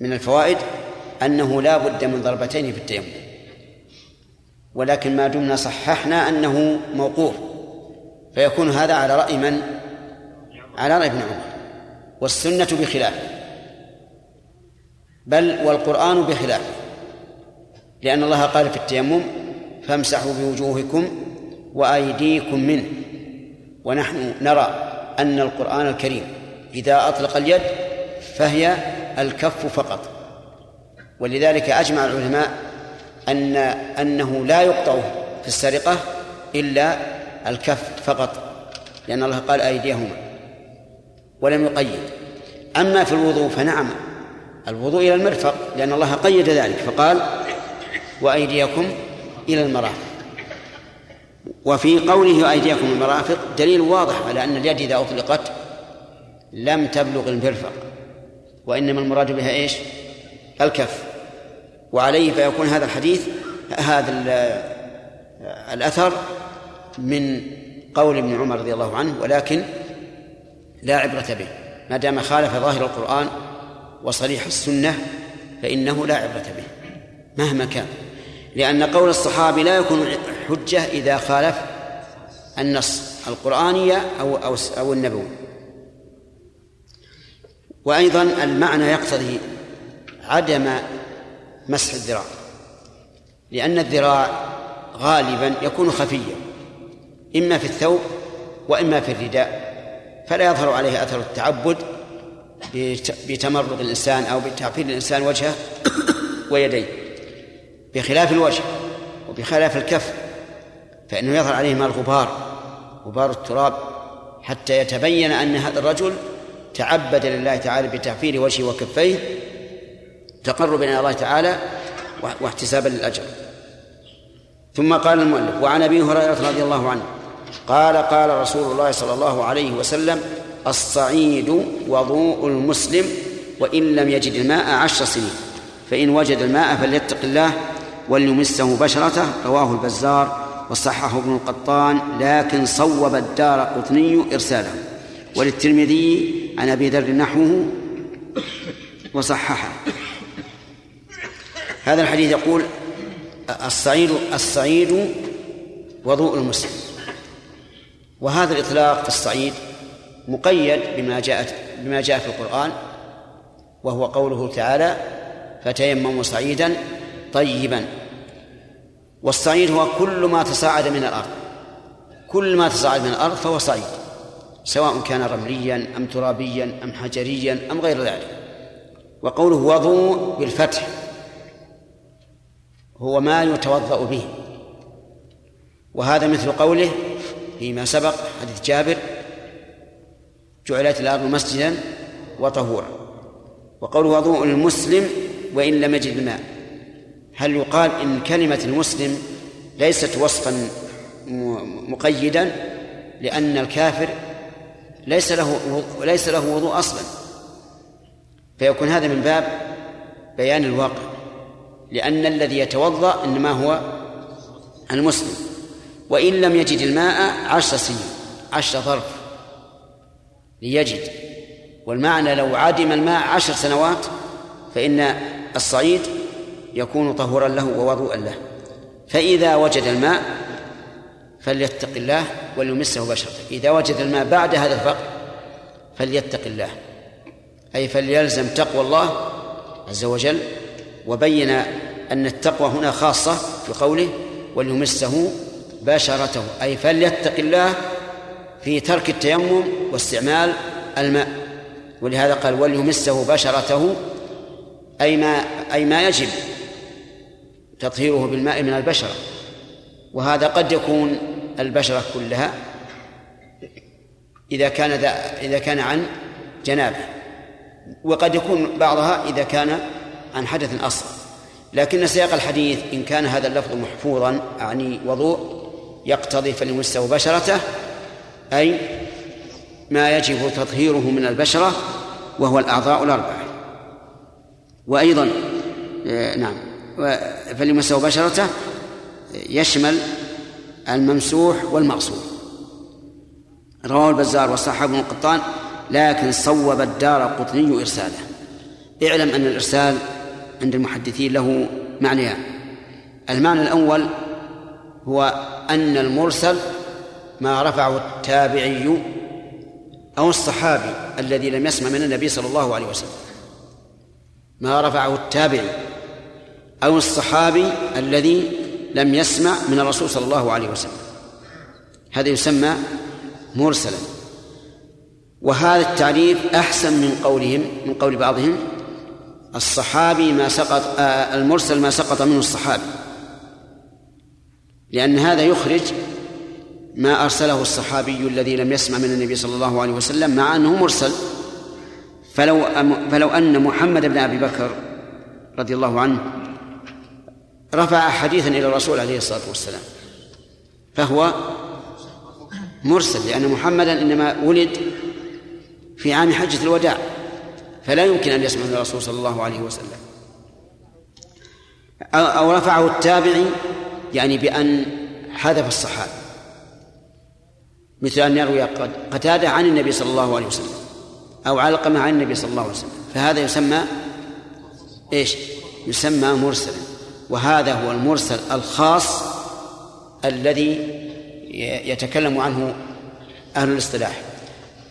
من الفوائد أنه لا بد من ضربتين في التيمم ولكن ما دمنا صححنا أنه موقوف. فيكون هذا على رأي من؟ على رأي ابن عمر. والسنة بخلافه بل والقرآن بخلافه لأن الله قال في التيمم فامسحوا بوجوهكم وأيديكم منه. ونحن نرى أن القرآن الكريم إذا أطلق اليد فهي الكف فقط. ولذلك أجمع العلماء أن أنه لا يقطع في السرقة إلا الكف فقط لأن الله قال أيديهما ولم يقيد. أما في الوضوء فنعم الوضوء إلى المرفق لأن الله قيد ذلك فقال وأيديكم إلى المرافق. وفي قوله أيديكم المرافق دليل واضح على أن اليد إذا أطلقت لم تبلغ المرفق وإنما المراد بها إيش؟ الكف. وعليه فيكون هذا الحديث هذا الأثر من قول ابن عمر رضي الله عنه ولكن لا عبرة به. ما دام خالف ظاهر القرآن وصريح السنة فإنه لا عبرة به مهما كان. لأن قول الصحابي لا يكون حجة إذا خالف النص القرآني أو أو أو النبوي. وأيضا المعنى يقتضي عدم مسح الذراع لأن الذراع غالبا يكون خفيا إما في الثوب وإما في الرداء فلا يظهر عليه أثر التعبد بتمرغ الإنسان أو بتعفير الإنسان وجهه ويديه بخلاف الوجه وبخلاف الكف فإنه يظهر عليهما الغبار غبار التراب حتى يتبين أن هذا الرجل تعبد لله تعالى بتعفير وجهه وكفيه تقربا إلى الله تعالى واحتسابا للأجر. ثم قال المؤلف وعن أبي هريرة رضي الله عنه قال قال رسول الله صلى الله عليه وسلم الصعيد وضوء المسلم وإن لم يجد الماء عشر سنين. فإن وجد الماء فليتق الله وليمسه بشرته. رواه البزار وصححه ابن القطان لكن صوب الدار قطني إرساله. وللترمذي عن أبي ذر نحوه وصححه. هذا الحديث يقول الصعيد الصعيد وضوء المسلم. وهذا الإطلاق في الصعيد مقيد بما جاءت بما جاء في القرآن وهو قوله تعالى فتيمموا صعيدا طيبا. والصعيد هو كل ما تصاعد من الأرض. كل ما تصاعد من الأرض فهو صعيد سواء كان رمليا أم ترابيا أم حجريا أم غير ذلك. وقوله وضوء بالفتح هو ما يتوضأ به. وهذا مثل قوله فيما سبق حديث جابر جعلت الأرض مسجدا وطهورا. وقوله وضوء المسلم وإن لم يجد الماء هل يقال إن كلمة المسلم ليست وصفا مقيدا لأن الكافر ليس له ليس له وضوء أصلا؟ فيكون هذا من باب بيان الواقع. لأن الذي يتوضأ إنما هو المسلم. وإن لم يجد الماء عشر سنين عشر ظرف. ليجد. والمعنى لو عدم الماء عشر سنوات فإن الصعيد يكون طهورا له ووضوءا له. فإذا وجد الماء فليتق الله وليمسه بشرته إذا وجد الماء بعد هذا الفقر فليتق الله. أي فليلزم تقوى الله عز وجل وبين أن التقوى هنا خاصة في قوله وليمسه بشرته. أي فليتق الله في ترك التيمم واستعمال الماء. ولهذا قال وليمسه بشرته أي ما أي ما يجب تطهيره بالماء من البشرة. وهذا قد يكون البشرة كلها إذا كان إذا كان عن جنابه. وقد يكون بعضها إذا كان عن حدث أصغر لكن سياق الحديث إن كان هذا اللفظ محفوظا أعني وضوء يقتضي فليمسه بشرته أي ما يجب تطهيره من البشرة وهو الأعضاء الأربعة. وأيضا آه، نعم. فليمسه بشرته يشمل الممسوح والمغسول رواه البزار وصححه ابن القطان لكن صوب الدار قطني إرساله. اعلم أن الإرسال عند المحدثين له معنيان. المعنى الأول هو أن المرسل ما رفعه التابعي أو الصحابي الذي لم يسمع من النبي صلى الله عليه وسلم. ما رفعه التابعي أو الصحابي الذي لم يسمع من الرسول صلى الله عليه وسلم. هذا يسمى مرسلا. وهذا التعريف أحسن من قولهم من قول بعضهم. الصحابي ما سقط آه المرسل ما سقط منه الصحابي. لأن هذا يخرج ما أرسله الصحابي الذي لم يسمع من النبي صلى الله عليه وسلم مع أنه مرسل. فلو فلو أن محمد بن أبي بكر رضي الله عنه رفع حديثا إلى الرسول عليه الصلاة والسلام فهو مرسل لأن محمدا إنما ولد في عام حجة الوداع فلا يمكن أن يسمع من الرسول صلى الله عليه وسلم. أو رفعه التابعي يعني بأن حذف الصحابة مثل أن يروي قتادة عن النبي صلى الله عليه وسلم أو علقمة عن النبي صلى الله عليه وسلم. فهذا يسمى إيش؟ يسمى مرسلا. وهذا هو المرسل الخاص الذي يتكلم عنه أهل الاصطلاح.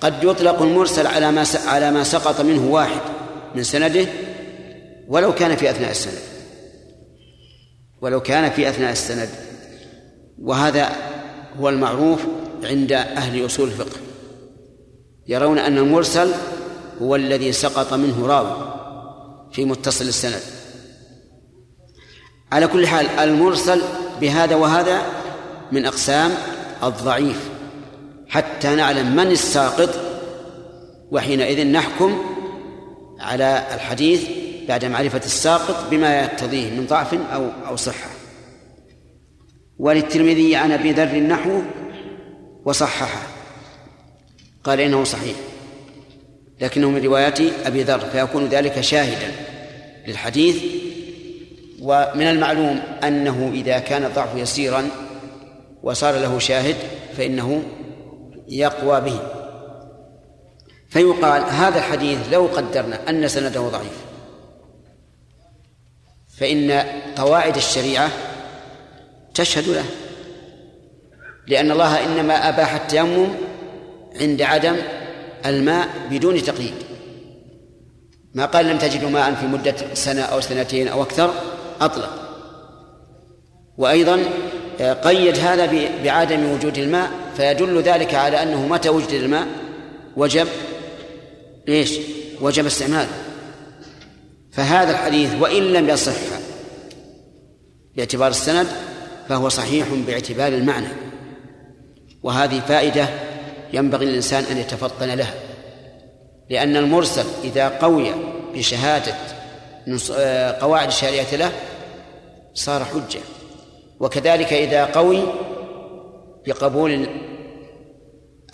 قد يطلق المرسل على ما على ما سقط منه واحد من سنده ولو كان في أثناء السند. ولو كان في أثناء السند. وهذا هو المعروف عند أهل أصول الفقه. يرون أن المرسل هو الذي سقط منه راوي في متصل السند. على كل حال المرسل بهذا وهذا من أقسام الضعيف. حتى نعلم من الساقط وحينئذ نحكم على الحديث بعد معرفة الساقط بما يقتضيه من ضعف أو أو صحة. وللترمذي عن أبي ذر النحو وصححه قال إنه صحيح. لكنه من رواية أبي ذر فيكون ذلك شاهدا للحديث. ومن المعلوم أنه إذا كان الضعف يسيرا وصار له شاهد فإنه يقوى به. فيقال هذا الحديث لو قدرنا أن سنده ضعيف. فإن قواعد الشريعة تشهد له. لأن الله إنما أباح التيمم عند عدم الماء بدون تقييد ما قال لم تجدوا ماء في مدة سنة أو سنتين أو أكثر أطلق. وأيضا آه، قيد هذا بعدم وجود الماء فيدل ذلك على أنه متى وجد الماء؟ وجب إيش؟ وجب استعماله. فهذا الحديث وإن لم يصح باعتبار السند فهو صحيح باعتبار المعنى. وهذه فائدة ينبغي للإنسان أن يتفطن لها لأن المرسل إذا قوي بشهادة آه، قواعد الشريعة له صار حجة. وكذلك إذا قوي بقبول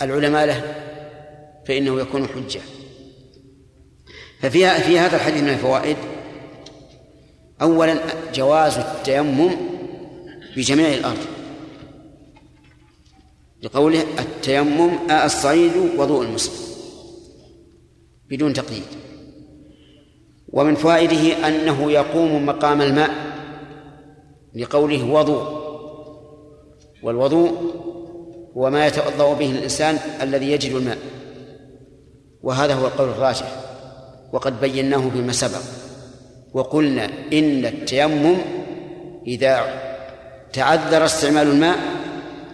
العلماء له فإنه يكون حجة. ففي في هذا الحديث من الفوائد. أولا جواز التيمم بجميع الأرض. لقوله التيمم الصعيد وضوء المسلم. بدون تقييد. ومن فوائده أنه يقوم مقام الماء لقوله وضوء. والوضوء هو ما يتوضأ به الإنسان الذي يجد الماء. وهذا هو القول الراجح. وقد بيناه فيما سبق. وقلنا إن التيمم إذا تعذر استعمال الماء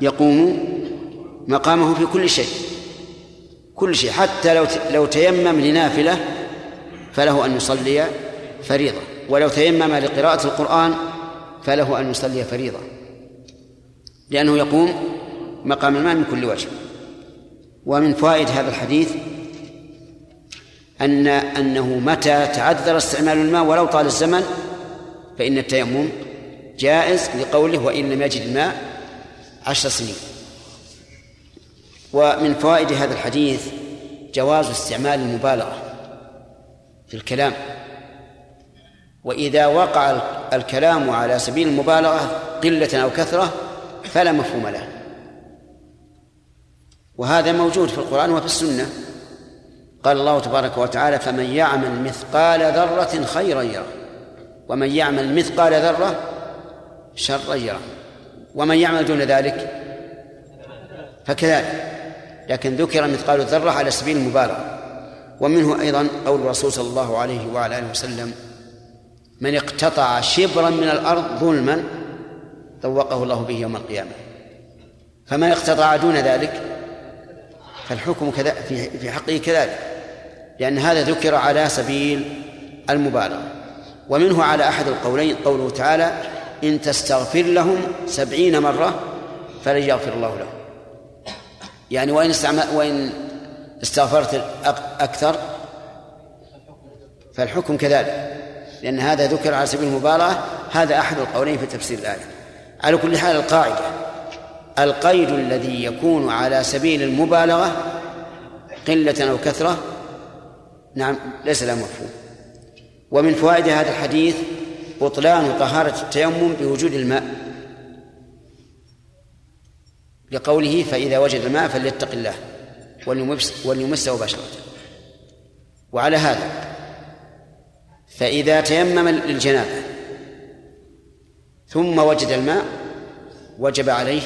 يقوم مقامه في كل شيء. كل شيء. حتى لو لو تيمم لنافلة فله أن يصلي فريضة. ولو تيمم لقراءة القرآن فله أن يصلي فريضة. لأنه يقوم مقام الماء من كل وجه. ومن فوائد هذا الحديث أن أنه متى تعذر استعمال الماء ولو طال الزمن فإن التيمم جائز لقوله وإن لم يجد الماء عشر سنين. ومن فوائد هذا الحديث جواز استعمال المبالغة في الكلام. وإذا وقع الكلام على سبيل المبالغة قلة أو كثرة فلا مفهوم له. وهذا موجود في القرآن وفي السنة. قال الله تبارك وتعالى فمن يعمل مثقال ذرة خيرا يره ومن يعمل مثقال ذرة شرا يره ومن يعمل دون ذلك فكذلك. لكن ذكر مثقال الذرة على سبيل المبالغة. ومنه أيضا قول الرسول صلى الله عليه وعلى آله وسلم من اقتطع شبرا من الأرض ظلما طوقه الله به يوم القيامة. فمن اقتطع دون ذلك فالحكم كذا في في حقه كذلك لأن هذا ذكر على سبيل المبالغة. ومنه على أحد القولين قوله تعالى إن تستغفر لهم سبعين مرة فلن يغفر الله لهم. يعني وإن استعمل وإن استغفرت أكثر فالحكم كذلك. لأن هذا ذكر على سبيل المبالغة هذا أحد القولين في تفسير الآية. على كل حال القاعدة القيد الذي يكون على سبيل المبالغة قلة أو كثرة نعم ليس له مفهوم. ومن فوائد هذا الحديث بطلان طهارة التيمم بوجود الماء. لقوله فإذا وجد الماء فليتق الله وليمسه بشرة وعلى هذا فإذا تيمم للجنابة ثم وجد الماء وجب عليه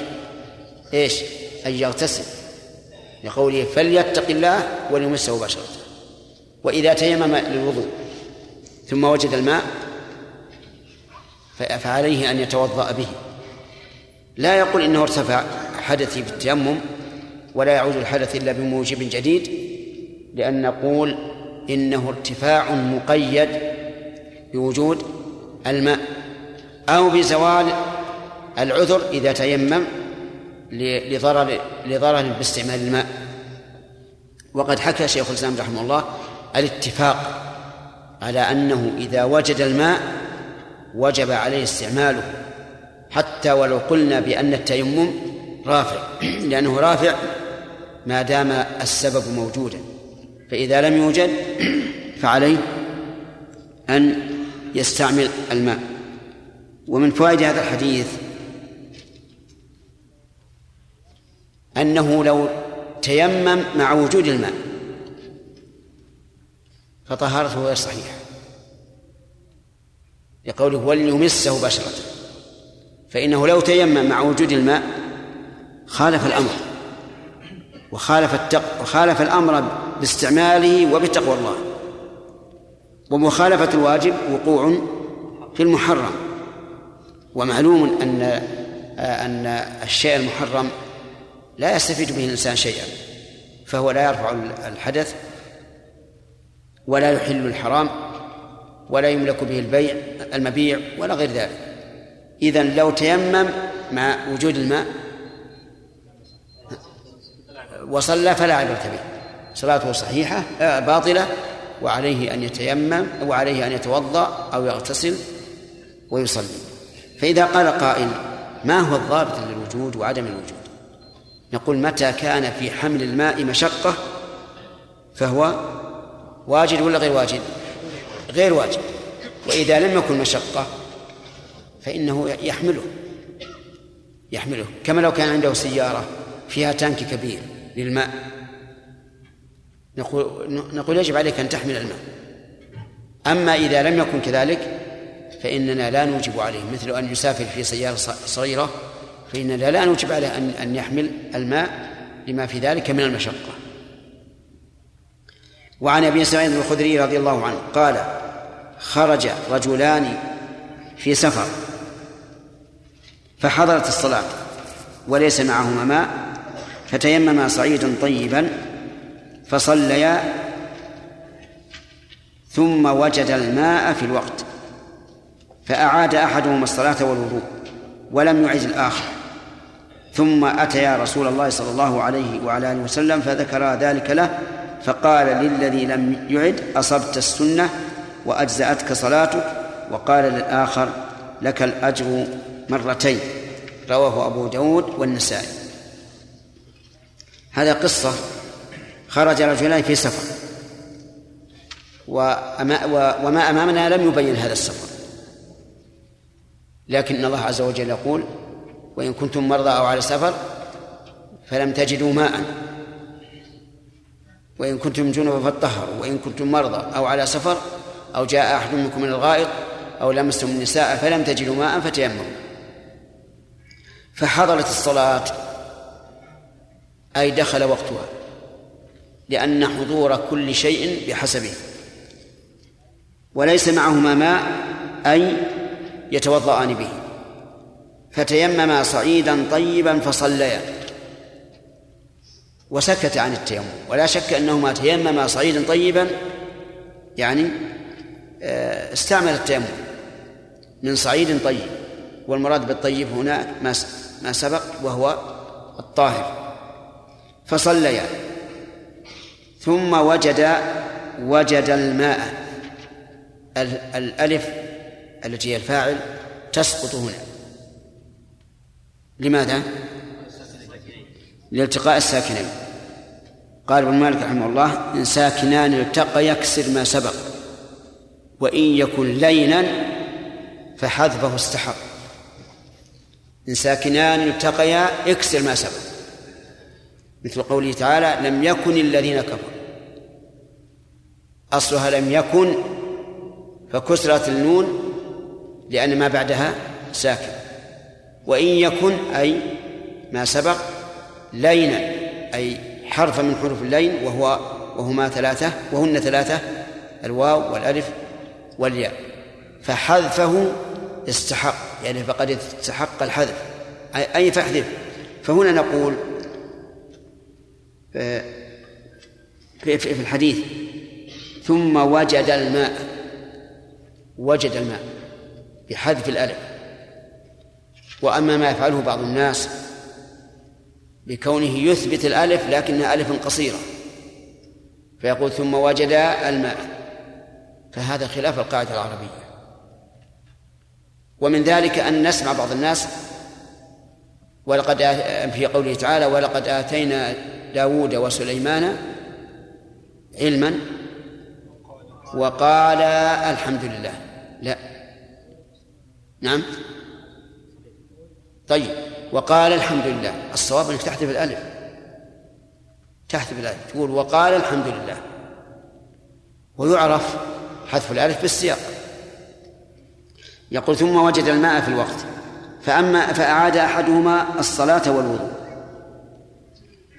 إيش؟ أن يغتسل لقوله فليتق الله وليمسه بشرة وإذا تيمم للوضوء ثم وجد الماء فعليه أن يتوضأ به. لا يقول إنه ارتفع. حدثي بالتيمم ولا يعود الحدث إلا بموجب جديد لأن نقول إنه ارتفاع مقيد بوجود الماء أو بزوال العذر إذا تيمم لضرر لضرر باستعمال الماء. وقد حكى شيخ الإسلام رحمه الله الاتفاق على أنه إذا وجد الماء وجب عليه استعماله حتى ولو قلنا بأن التيمم رافع. [clears throat] لأنه رافع ما دام السبب موجودا. فإذا لم يوجد [clears throat] فعليه أن يستعمل الماء. ومن فوائد هذا الحديث أنه لو تيمم مع وجود الماء فطهارته غير صحيحة. لقوله وليمسه بشرة. فإنه لو تيمم مع وجود الماء خالف الأمر. وخالف التق... وخالف الأمر باستعماله وبتقوى الله. ومخالفة الواجب وقوع في المحرم. ومعلوم أن أن الشيء المحرم لا يستفيد به الإنسان شيئا. فهو لا يرفع الحدث ولا يحل الحرام ولا يملك به البيع المبيع ولا غير ذلك. إذا لو تيمم مع وجود الماء وصلى فلا عبرة به صلاته صحيحة آه، باطلة وعليه أن يتيمم وعليه أن يتوضأ أو يغتسل ويصلي. فإذا قال قائل ما هو الضابط للوجود وعدم الوجود؟ نقول متى كان في حمل الماء مشقة فهو واجد ولا غير واجد؟ غير واجب وإذا لم يكن مشقة فإنه يحمله. يحمله. كما لو كان عنده سيارة فيها تانك كبير. للماء. نقول نقول يجب عليك أن تحمل الماء. أما إذا لم يكن كذلك فإننا لا نوجب عليه. مثل أن يسافر في سيارة صغيرة فإننا لا نوجب عليه أن أن يحمل الماء لما في ذلك من المشقة. وعن أبي سعيد الخدري رضي الله عنه قال خرج رجلان في سفر فحضرت الصلاة وليس معهما ماء فتيمما صعيدا طيبا فصليا ثم وجد الماء في الوقت فأعاد أحدهما الصلاة والوضوء ولم يعد الآخر. ثم أتيا رسول الله صلى الله عليه وعلى آله وسلم فذكر ذلك له فقال للذي لم يعد أصبت السنة وأجزأتك صلاتك؟ وقال للآخر لك الأجر مرتين رواه أبو داود والنسائي. هذا قصة خرج رجلان في سفر. وما أمامنا لم يبين هذا السفر. لكن الله عز وجل يقول وإن كنتم مرضى أو على سفر فلم تجدوا ماء. وإن كنتم جنبا فاطهروا. وإن كنتم مرضى أو على سفر أو جاء أحد منكم من الغائط أو لمستم النساء فلم تجدوا ماء فتيمموا. فحضرت الصلاة أي دخل وقتها لأن حضور كل شيء بحسبه. وليس معهما ماء أي يتوضأان به. فتيمما صعيدا طيبا فصليا. وسكت عن التيمم. ولا شك أنهما تيمما صعيدا طيبا يعني آه، استعمل التيمم من صعيد طيب. والمراد بالطيب هنا ما ما سبق وهو الطاهر. فصليا. ثم وجد وجد الماء. الألف التي هي الفاعل تسقط هنا. لماذا؟ لالتقاء الساكنين. قال ابن مالك رحمه الله إن ساكنان التقى يكسر ما سبق وإن يكن لينا فحذفه استحق. إن ساكنان التقيا اكسر ما سبق. مثل قوله تعالى لم يكن الذين كفروا. أصلها لم يكن فكسرت النون لأن ما بعدها ساكن. وإن يكن أي ما سبق لينا أي حرفا من حروف اللين وهو وهما ثلاثة وهن ثلاثة الواو والألف والياء. فحذفه استحق يعني فقد استحق الحذف أي فاحذف. فهنا نقول في الحديث. ثم وجد الماء. وجد الماء بحذف الألف. وأما ما يفعله بعض الناس بكونه يثبت الألف لكنها ألف قصيرة. فيقول ثم وجد الماء. فهذا خلاف القاعدة العربية. ومن ذلك أن نسمع بعض الناس ولقد في قوله تعالى ولقد آتينا داود وسليمان علما وقال الحمد لله. لا. نعم. طيب. وقال الحمد لله. الصواب إنك تحذف الألف. تحذف الألف. تقول وقال الحمد لله. ويعرف حذف الألف بالسياق. يقول ثم وجد الماء في الوقت. فأما فأعاد أحدهما الصلاة والوضوء.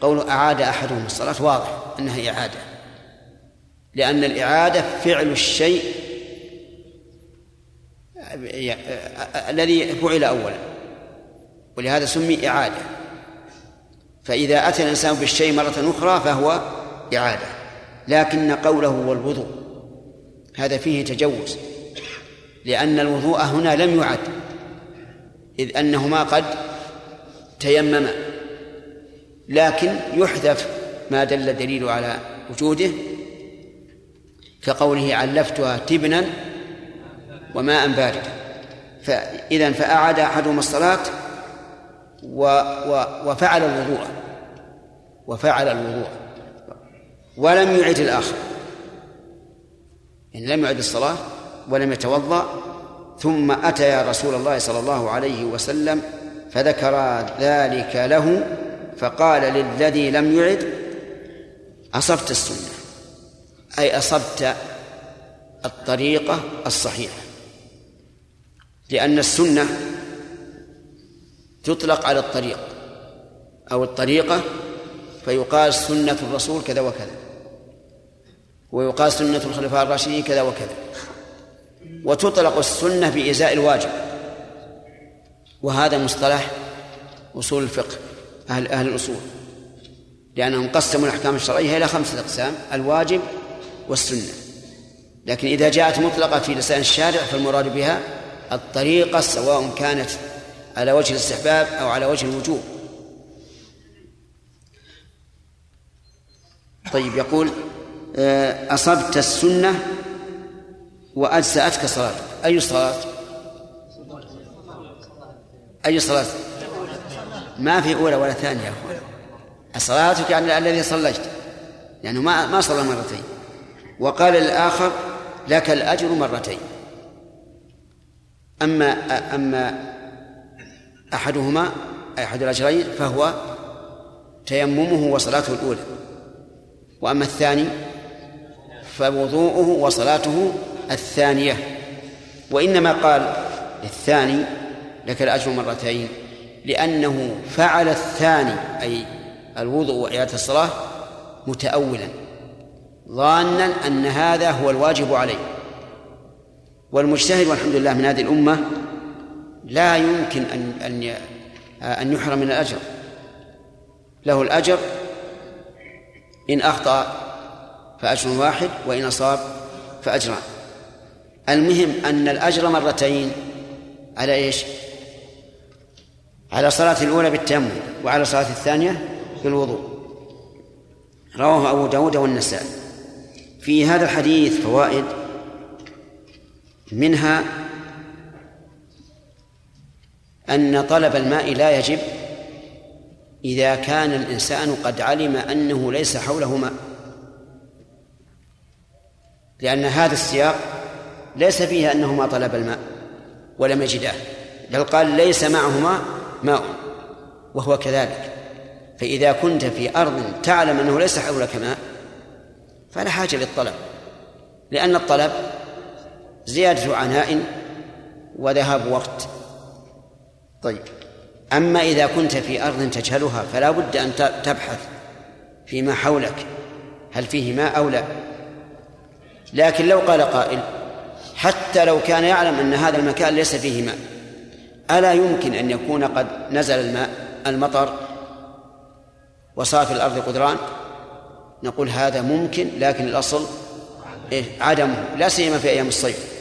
قول أعاد أحدهما الصلاة واضح أنها إعادة. لأن الإعادة فعل الشيء الذي فعل أولا. ولهذا سمي إعادة. فإذا أتى الإنسان بالشيء مرة أخرى فهو إعادة. لكن قوله والوضوء هذا فيه تجوز. لأن الوضوء هنا لم يعد. إذ أنهما قد تيمما لكن يحذف ما دل الدليل على وجوده كقوله علفتها تبنا وماء باردا. فإذا فأعاد أحدهما الصلاة و و وفعل الوضوء وفعل الوضوء ولم يعد الآخر. يعني لم يعد الصلاة ولم يتوضأ ثم أتى يا رسول الله صلى الله عليه وسلم فذكر ذلك له فقال للذي لم يعد أصبت السنة أي أصبت الطريقة الصحيحة لأن السنة تطلق على الطريق أو الطريقة فيقال سنة الرسول كذا وكذا ويقال سنة الخلفاء الراشدين كذا وكذا. وتطلق السنة بإزاء الواجب. وهذا مصطلح أصول الفقه أهل أهل الأصول. لأنهم قسموا الأحكام الشرعية إلى خمسة أقسام الواجب والسنة. لكن إذا جاءت مطلقة في لسان الشارع فالمراد بها الطريقة سواء كانت على وجه الاستحباب أو على وجه الوجوب. طيب يقول آه، أصبت السنة وأجزأتك صلاتك أي صلاة؟ أي صلاة؟ ما في أولى ولا ثانية صلاتك يعني الذي صليت. لأنه يعني ما ما صلى مرتين. وقال الآخر لك الأجر مرتين. أما أما أحدهما أحد الأجرين فهو تيممه وصلاته الأولى. وأما الثاني فوضوءه وصلاته الثانية وإنما قال الثاني لك الأجر مرتين لأنه فعل الثاني أي الوضوء وإعادة الصلاة متأولا ظانا أن هذا هو الواجب عليه. والمجتهد والحمد لله من هذه الأمة لا يمكن أن أن أن يحرم من الأجر. له الأجر إن أخطأ فأجر واحد وإن أصاب فأجران. المهم أن الأجر مرتين. على إيش؟ على صلاة الأولى بالتيمم وعلى صلاة الثانية بالوضوء. رواه أبو داود والنسائي. في هذا الحديث فوائد. منها أن طلب الماء لا يجب إذا كان الإنسان قد علم أنه ليس حوله ماء. لأن هذا السياق ليس فيه أنه ما طلب الماء ولم يجده بل قال ليس معهما ماء وهو كذلك. فإذا كنت في أرض تعلم أنه ليس حولك ماء فلا حاجة للطلب لأن الطلب زيادة عناء وذهاب وقت. طيب أما إذا كنت في أرض تجهلها فلا بد أن تبحث فيما حولك هل فيه ماء أو لا؟ لكن لو قال قائل حتى لو كان يعلم أن هذا المكان ليس فيه ماء. ألا يمكن أن يكون قد نزل الماء المطر وصار في الأرض قدران؟ نقول هذا ممكن لكن الأصل إيه؟ عدمه لا سيما في أيام الصيف.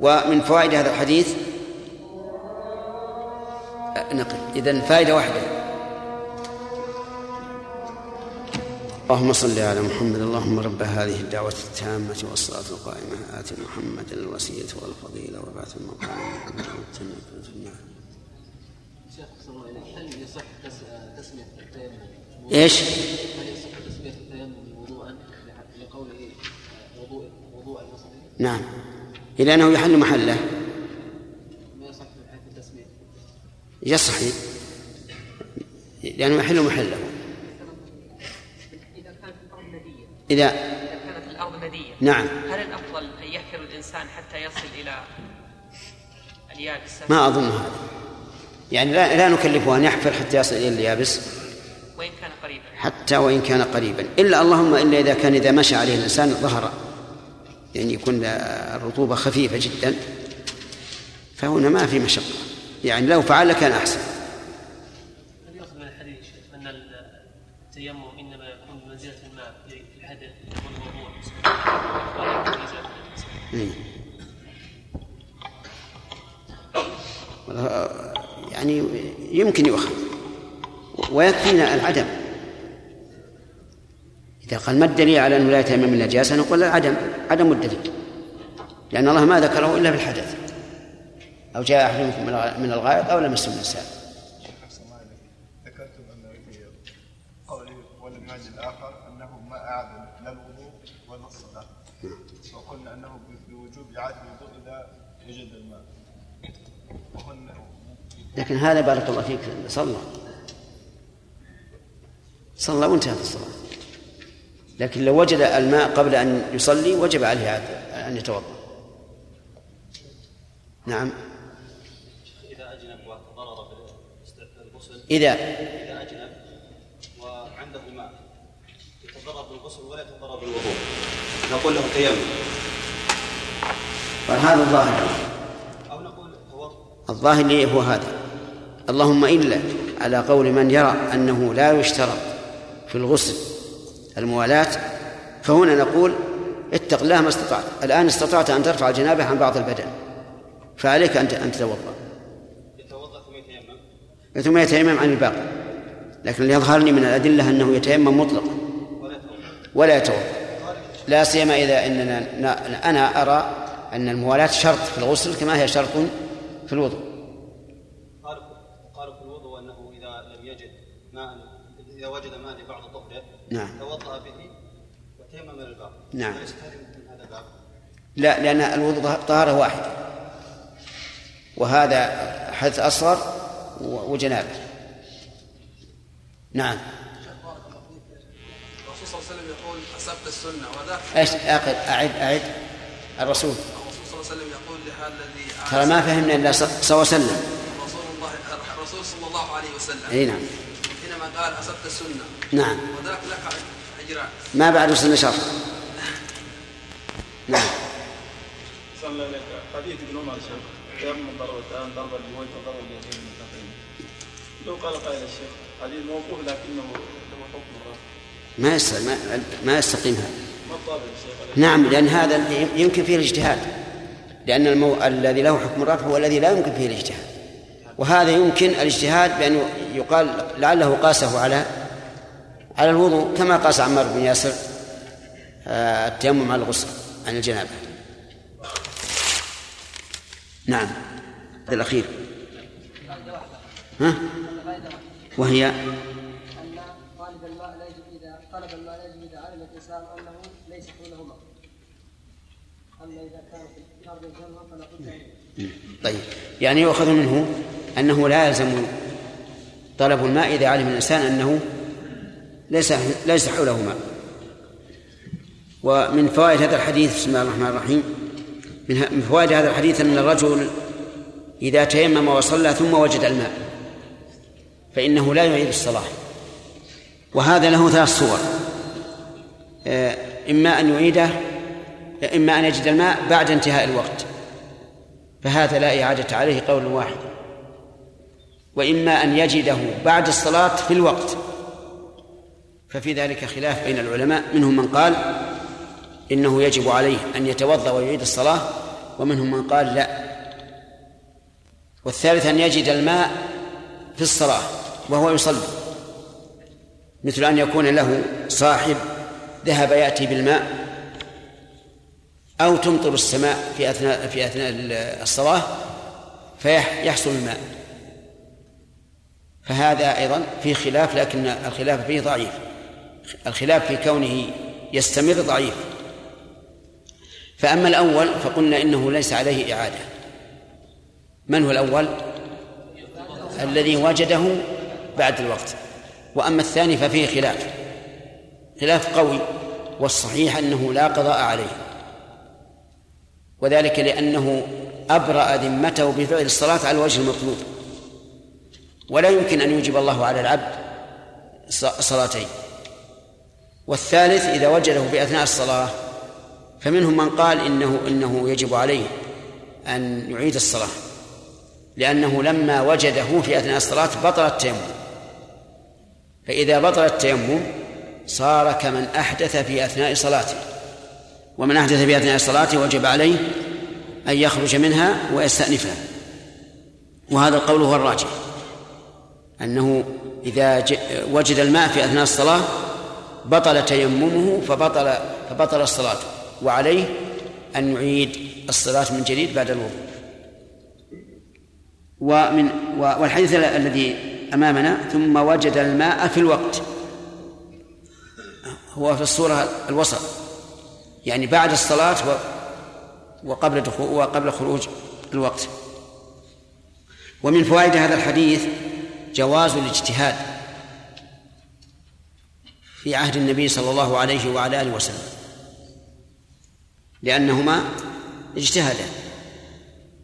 ومن فوائد هذا الحديث نقل. إذا فائدة واحدة. اللهم صل على محمد. اللهم رب هذه الدعوة التامة والصلاة القائمة. آت محمد الوسيلة والفضيلة وبعث المقام. شيخ هل يصح تسمية التيمم إيش؟ هل يصح تسمية التيمم وضوءا لقوله وضوء وضوء؟ نعم. إلى أنه يحل محله. ما يصح من حيث التسمية؟ يصح. لأنه يحل محله إذا كانت الأرض ندية إذا إذا كانت الأرض ندية نعم. هل الأفضل أن يحفر الإنسان حتى يصل إلى اليابس؟ ما أظن هذا. يعني لا, لا نكلفه أن يحفر حتى يصل إلى اليابس. وإن كان قريبا. حتى وإن كان قريبا. إلا اللهم إلا إذا كان إذا مشى عليه الإنسان ظهر. يعني يكون الرطوبة خفيفة جدا. فهنا ما في مشقة. يعني لو فعل كان أحسن هل يؤخذ من الحديث أن التيمم إنما يكون بمنزلة الماء في الحدث والوضوء إيه. يعني يمكن يؤخذ. ويكفينا العدم. إذا قال ما الدليل على أنه لا يتيمم النجاسة نقول العدم عدم الدليل. لأن الله ما ذكره إلا في الحدث. أو جاء أحدكم من الغائط أو لمس النساء. ذكرتم أن قوله والمنهج الآخر أنه ما أعاد لا الوضوء ولا الصلاة وقلنا أنه بوجوب إعادة الوضوء إذا وجد الماء وهن لكن هذا بارك الله فيك. صلى. صلى وانتهت الصلاة. لكن لو وجد الماء قبل أن يصلي وجب عليه أن يتوضأ. نعم. إذا أجنب وتضرر بالغسل إذا إذا أجنب وعنده ماء يتضرر بالغسل ولا يتضرر بالوضوء نقول له تيمم وهذا الظاهر. أو نقول الظاهر لي هو هذا. اللهم إلا على قول من يرى أنه لا يشترط في الغسل الموالاة فهنا نقول اتق الله ما استطعت. الآن استطعت أن ترفع الجنابة عن بعض البدن فعليك أن أن تتوضأ. يتوضأ ثم يتيمم ثم يتيمم عن الباقي. لكن اللي يظهرني من الأدلة أنه يتيمم مطلقا. ولا يتوضأ. لا سيما إذا إننا أنا أرى أن الموالاة شرط في الغسل كما هي شرط في الوضوء قالوا قالوا في الوضوء أنه إذا لم يجد ماء إذا وجد ماء لبعض طهره نعم. توضأ به وتيمم للباقي نعم. هذا الباب؟ لا لأن الوضوء طهارة واحدة. وهذا حدث أصغر وجنابة. نعم. الرسول صلى الله عليه وسلم يقول أصبت السنة وذاك إيش أعد أعد أعد الرسول. الرسول صلى الله عليه وسلم يقول لهذا الذي ترى ما فهمنا إلا صلى الله عليه وسلم. رسول الله الرسول صلى الله عليه وسلم. أي نعم. حينما قال أصبت السنة. نعم. وذاك لك أجران ما بعد وصلنا شر نعم. صلى لك حديث ابن عمر شيخ. تيمم ضربتان ضربة الوجه وضربة اليدين من النقيين لو قال قائل الشيخ حديث موقوف لكنه له حكم الرفع ما يستقيم ما, ما يستقيم هذا ما نعم لأن هذا يمكن فيه الاجتهاد. لأن المو... الذي له حكم الرفع هو الذي لا يمكن فيه الاجتهاد. وهذا يمكن الاجتهاد بأن يقال لعله قاسه على على الوضوء كما قاس عمار بن ياسر آه، التيمم على الغسل عن الجنابة. نعم. هذا الأخير. ها؟ وهي؟ طالب الماء لا يجب إذا طلب الماء لا يجب إذا علم الإنسان أنه ليس أما إذا كان في الجنة فلا طيب. يعني يؤخذ منه أنه لا يلزم طلب الماء إذا علم الإنسان أنه ليس ليس حوله ماء. ومن فوائد هذا الحديث بسم الله الرحمن الرحيم من فوائد هذا الحديث أن الرجل إذا تيمم وصلى ثم وجد الماء فإنه لا يعيد الصلاة. وهذا له ثلاث صور. آه، إما أن يعيده إما أن يجد الماء بعد انتهاء الوقت. فهذا لا إعادة عليه قول واحد. وإما أن يجده بعد الصلاة في الوقت. ففي ذلك خلاف بين العلماء منهم من قال إنه يجب عليه أن يتوضأ ويعيد الصلاة ومنهم من قال لا. والثالث أن يجد الماء في الصلاة وهو يصلي. مثل أن يكون له صاحب ذهب يأتي بالماء أو تمطر السماء في أثناء في أثناء الصلاة فيحصل الماء. فهذا أيضا في خلاف لكن الخلاف فيه ضعيف. الخلاف في كونه يستمر ضعيف. فأما الأول فقلنا إنه ليس عليه إعادة. من هو الأول؟ الذي وجده بعد الوقت. وأما الثاني ففيه خلاف. خلاف قوي والصحيح أنه لا قضاء عليه. وذلك لأنه أبرأ ذمته بفعل الصلاة على الوجه المطلوب. ولا يمكن أن يوجب الله على العبد صلاتين. والثالث إذا وجده في أثناء الصلاة فمنهم من قال إنه إنه يجب عليه أن يعيد الصلاة لأنه لما وجده في أثناء الصلاة بطل التيمم. فإذا بطل التيمم صار كمن أحدث في أثناء صلاته. ومن أحدث في أثناء صلاته وجب عليه أن يخرج منها ويستأنفها. وهذا القول هو الراجح. أنه إذا وجد الماء في أثناء الصلاة بطل تيممه فبطل فبطل الصلاة. وعليه أن يعيد الصلاة من جديد بعد الوضوء. ومن والحديث الذي أمامنا ثم وجد الماء في الوقت. هو في الصورة الوسط. يعني بعد الصلاة وقبل دخول وقبل خروج الوقت. ومن فوائد هذا الحديث جواز الاجتهاد في عهد النبي صلى الله عليه وعلى آله وسلم. لأنهما اجتهادا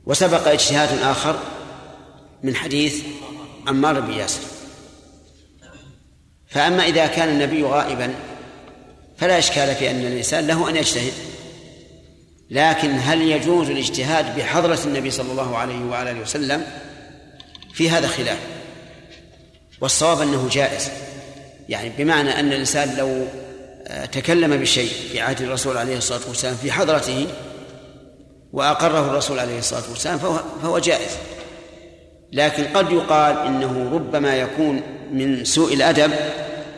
وسبق اجتهاد آخر من حديث عمار بن ياسر. فأما إذا كان النبي غائبا فلا إشكال في أن الإنسان له أن يجتهد. لكن هل يجوز الاجتهاد بحضرة النبي صلى الله عليه وعلى آله وسلم؟ في هذا خلاف. والصواب أنه جائز. يعني بمعنى أن الإنسان لو آه، تكلم بشيء في عهد الرسول عليه الصلاة والسلام في حضرته وأقره الرسول عليه الصلاة والسلام فهو, فهو جائز. لكن قد يقال إنه ربما يكون من سوء الأدب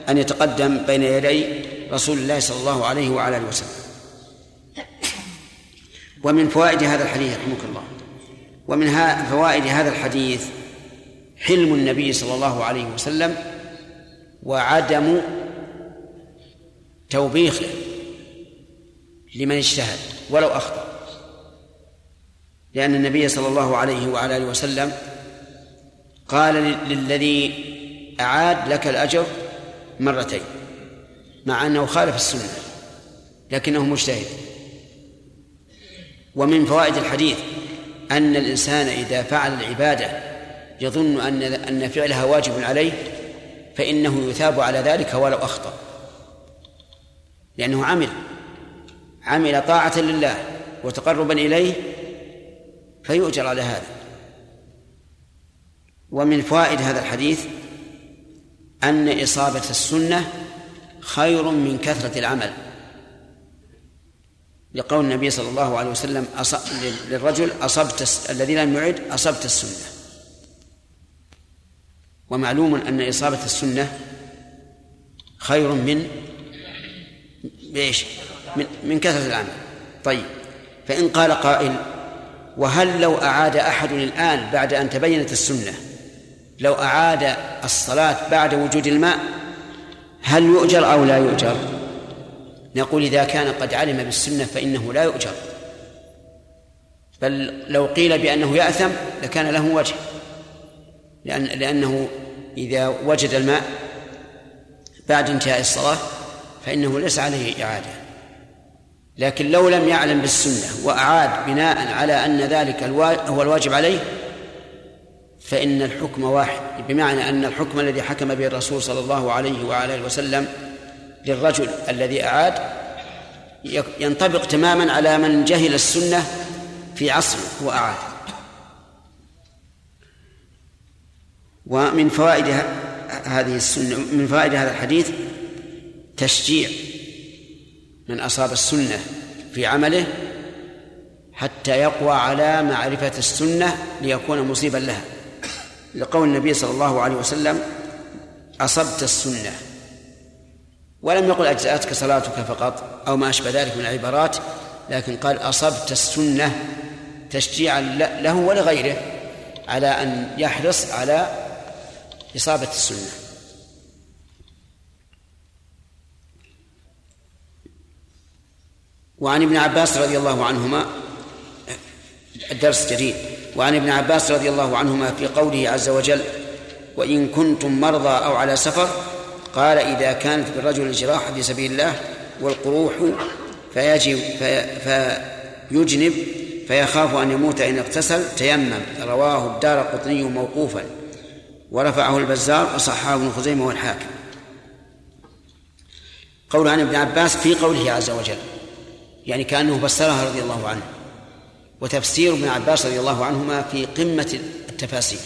أن يتقدم بين يدي رسول الله صلى الله عليه وعلى آله وسلم. ومن فوائد هذا الحديث رحمك الله ومن فوائد هذا الحديث حلم النبي صلى الله عليه وسلم وعدم توبيخه لمن اجتهد ولو أخطأ. لأن النبي صلى الله عليه وعلى آله وسلم قال للذي أعاد لك الأجر مرتين مع أنه خالف السنة لكنه مجتهد. ومن فوائد الحديث أن الإنسان إذا فعل العبادة يظن أن أن فعلها واجب عليه فإنه يثاب على ذلك ولو أخطأ. لأنه عمل عمل طاعة لله وتقربا إليه فيؤجر على هذا. ومن فوائد هذا الحديث أن إصابة السنة خير من كثرة العمل. لقول النبي صلى الله عليه وسلم للرجل أصبت الذي لم يعد أصبت السنة. ومعلوم أن إصابة السنة خير من بإيش؟ من, من كثرة العمل. طيب. فإن قال قائل وهل لو أعاد أحد الآن بعد أن تبينت السنة لو أعاد الصلاة بعد وجود الماء هل يؤجر أو لا يؤجر؟ نقول إذا كان قد علم بالسنة فإنه لا يؤجر. بل لو قيل بأنه يأثم لكان له وجه. لأن لأنه إذا وجد الماء بعد انتهاء الصلاة فإنه ليس عليه إعادة. لكن لو لم يعلم بالسنة وأعاد بناء على أن ذلك هو الواجب عليه فإن الحكم واحد. بمعنى أن الحكم الذي حكم به الرسول صلى الله عليه وعلى آله وسلم للرجل الذي أعاد ينطبق تماما على من جهل السنة في عصره وأعاد. ومن فوائد هذه السنة من فوائد هذا الحديث تشجيع من أصاب السنة في عمله حتى يقوى على معرفة السنة ليكون مصيبا لها. لقول النبي صلى الله عليه وسلم أصبت السنة. ولم يقل أجزأتك صلاتك فقط أو ما أشبه ذلك من العبارات لكن قال أصبت السنة تشجيعا له ولغيره على أن يحرص على إصابة السنة. وعن ابن عباس رضي الله عنهما الدرس جديد. وعن ابن عباس رضي الله عنهما في قوله عز وجل وإن كنتم مرضى أو على سفر قال إذا كانت بالرجل الجراح في سبيل الله والقروح فيجب في فيجنب فيخاف أن يموت إن اغتسل تيمم. رواه الدار قطني موقوفا. ورفعه البزار وصححه ابن خزيمة والحاكم. قول عن ابن عباس في قوله عز وجل يعني كأنه فسرها رضي الله عنه وتفسير ابن عباس رضي الله عنهما في قمة التفاسير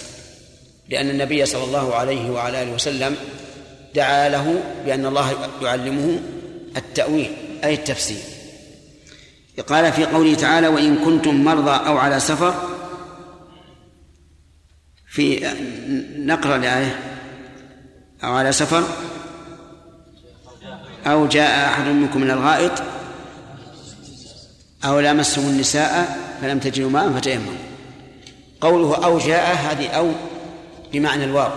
لأن النبي صلى الله عليه وعلى آله وسلم دعا له بأن الله يعلمه التأويل أي التفسير. قال في قوله تعالى وإن كنتم مرضى أو على سفر في نقرأ الآية أو على سفر أو جاء أحد منكم من الغائط أو لامستم النساء فلم تجدوا ماء فتيمموا. قوله أو جاء هذه أو بمعنى الواو.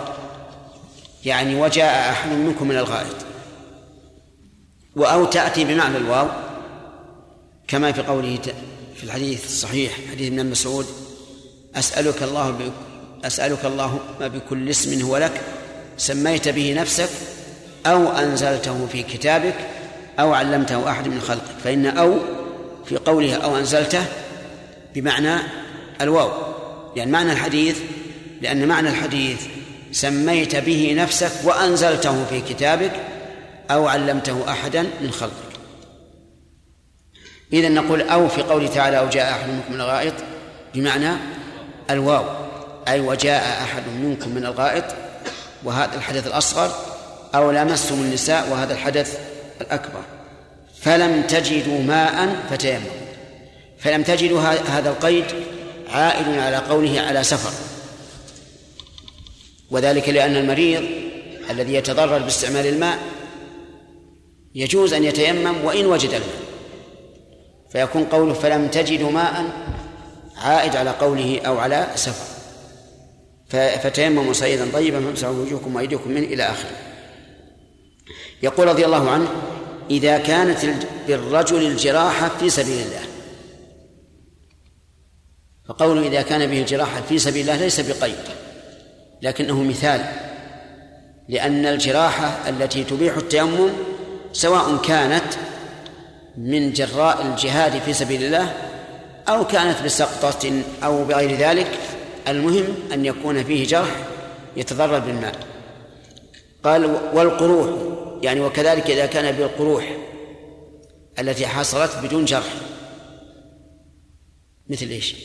يعني وجاء أحد منكم من الغائط. وأو تأتي بمعنى الواو. كما في قوله في الحديث الصحيح حديث ابن مسعود أسألك الله أسألك اللهم بكل اسم هو لك سميت به نفسك أو أنزلته في كتابك أو علمته أحد من خلقك فإن أو في قولها أو أنزلته بمعنى الواو لأن معنى الحديث لأن معنى الحديث سميت به نفسك وأنزلته في كتابك أو علمته أحدا من خلقك. إذا نقول أو في قوله تعالى أو جاء أحد منكم من الغائط بمعنى الواو. أي وجاء أحد منكم من الغائط وهذا الحدث الأصغر أو لامستم النساء وهذا الحدث الأكبر. فلم تجدوا ماء فتيمموا. فلم تجدوا هذا القيد عائد على قوله على سفر. وذلك لأن المريض الذي يتضرر باستعمال الماء يجوز أن يتيمم وإن وجد الماء. فيكون قوله فلم تجدوا ماء عائد على قوله أو على سفر. فتيمموا صعيدا طيبا فامسحوا وجوهكم وأيديكم منه إلى آخره. يقول رضي الله عنه إذا كانت بالرجل الجراحة في سبيل الله. فقوله إذا كان به الجراحة في سبيل الله ليس بقيد لكنه مثال لأن الجراحة التي تبيح التيمم سواء كانت من جراء الجهاد في سبيل الله أو كانت بسقطة أو بغير ذلك المهم أن يكون فيه جرح يتضرر بالماء. قال والقروح يعني وكذلك إذا كان بالقروح التي حصلت بدون جرح. مثل إيش؟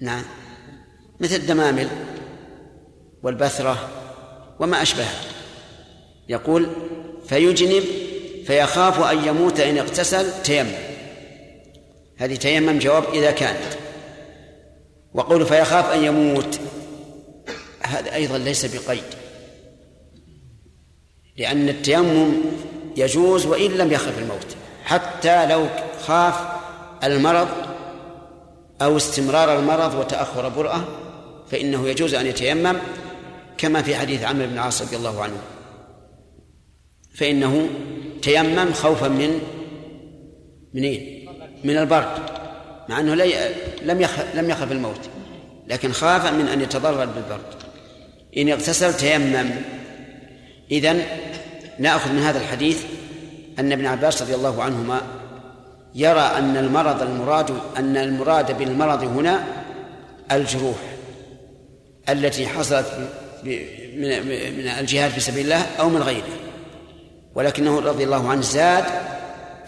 نعم. مثل الدمامل والبثرة وما أشبهها. يقول فيجنب فيخاف أن يموت إن اغتسل تيمم. هذه تيمم جواب إذا كانت. وقول فيخاف أن يموت. هذا أيضا ليس بقيد. لأن التيمم يجوز وإن لم يخف الموت. حتى لو خاف المرض أو استمرار المرض وتأخر برأة فإنه يجوز أن يتيمم كما في حديث عمرو بن العاص رضي الله عنه. فإنه تيمم خوفا من من إيه؟ من البرد مع أنه لم يخف لم يخف الموت لكن خاف من أن يتضرر بالبرد. إن اغتسل تيمم. إذن نأخذ من هذا الحديث أن ابن عباس رضي الله عنهما يرى أن المرض المراد أن المراد بالمرض هنا الجروح التي حصلت من الجهاد في سبيل الله أو من غيره. ولكنه رضي الله عنه زاد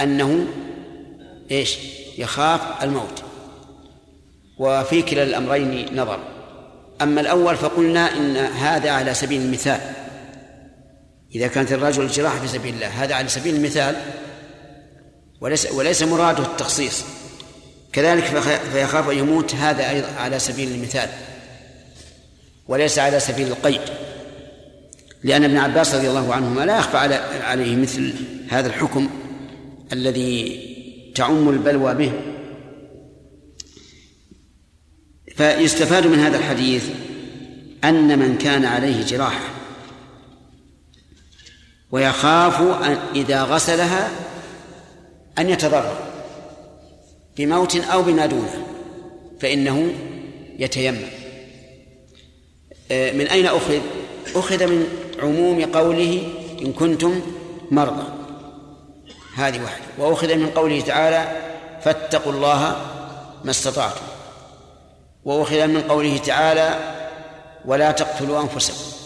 أنه إيش؟ يخاف الموت. وفي كلا الأمرين نظر. أما الأول فقلنا إن هذا على سبيل المثال. إذا كانت الرجل الجراحة في سبيل الله هذا على سبيل المثال. وليس وليس مراده التخصيص. كذلك فيخاف أن يموت هذا أيضا على سبيل المثال. وليس على سبيل القيد. لأن ابن عباس رضي الله عنهما لا يخفى عليه مثل هذا الحكم الذي تعم البلوى به. فيستفاد من هذا الحديث أن من كان عليه جراحة ويخاف أن إذا غسلها أن يتضرر بموت أو بما دونه فإنه يتيمم. من أين أخذ؟ أخذ من عموم قوله إن كنتم مرضى. هذه واحدة. وأخذ من قوله تعالى فاتقوا الله ما استطعتم. وأخذ من قوله تعالى ولا تقتلوا أنفسكم.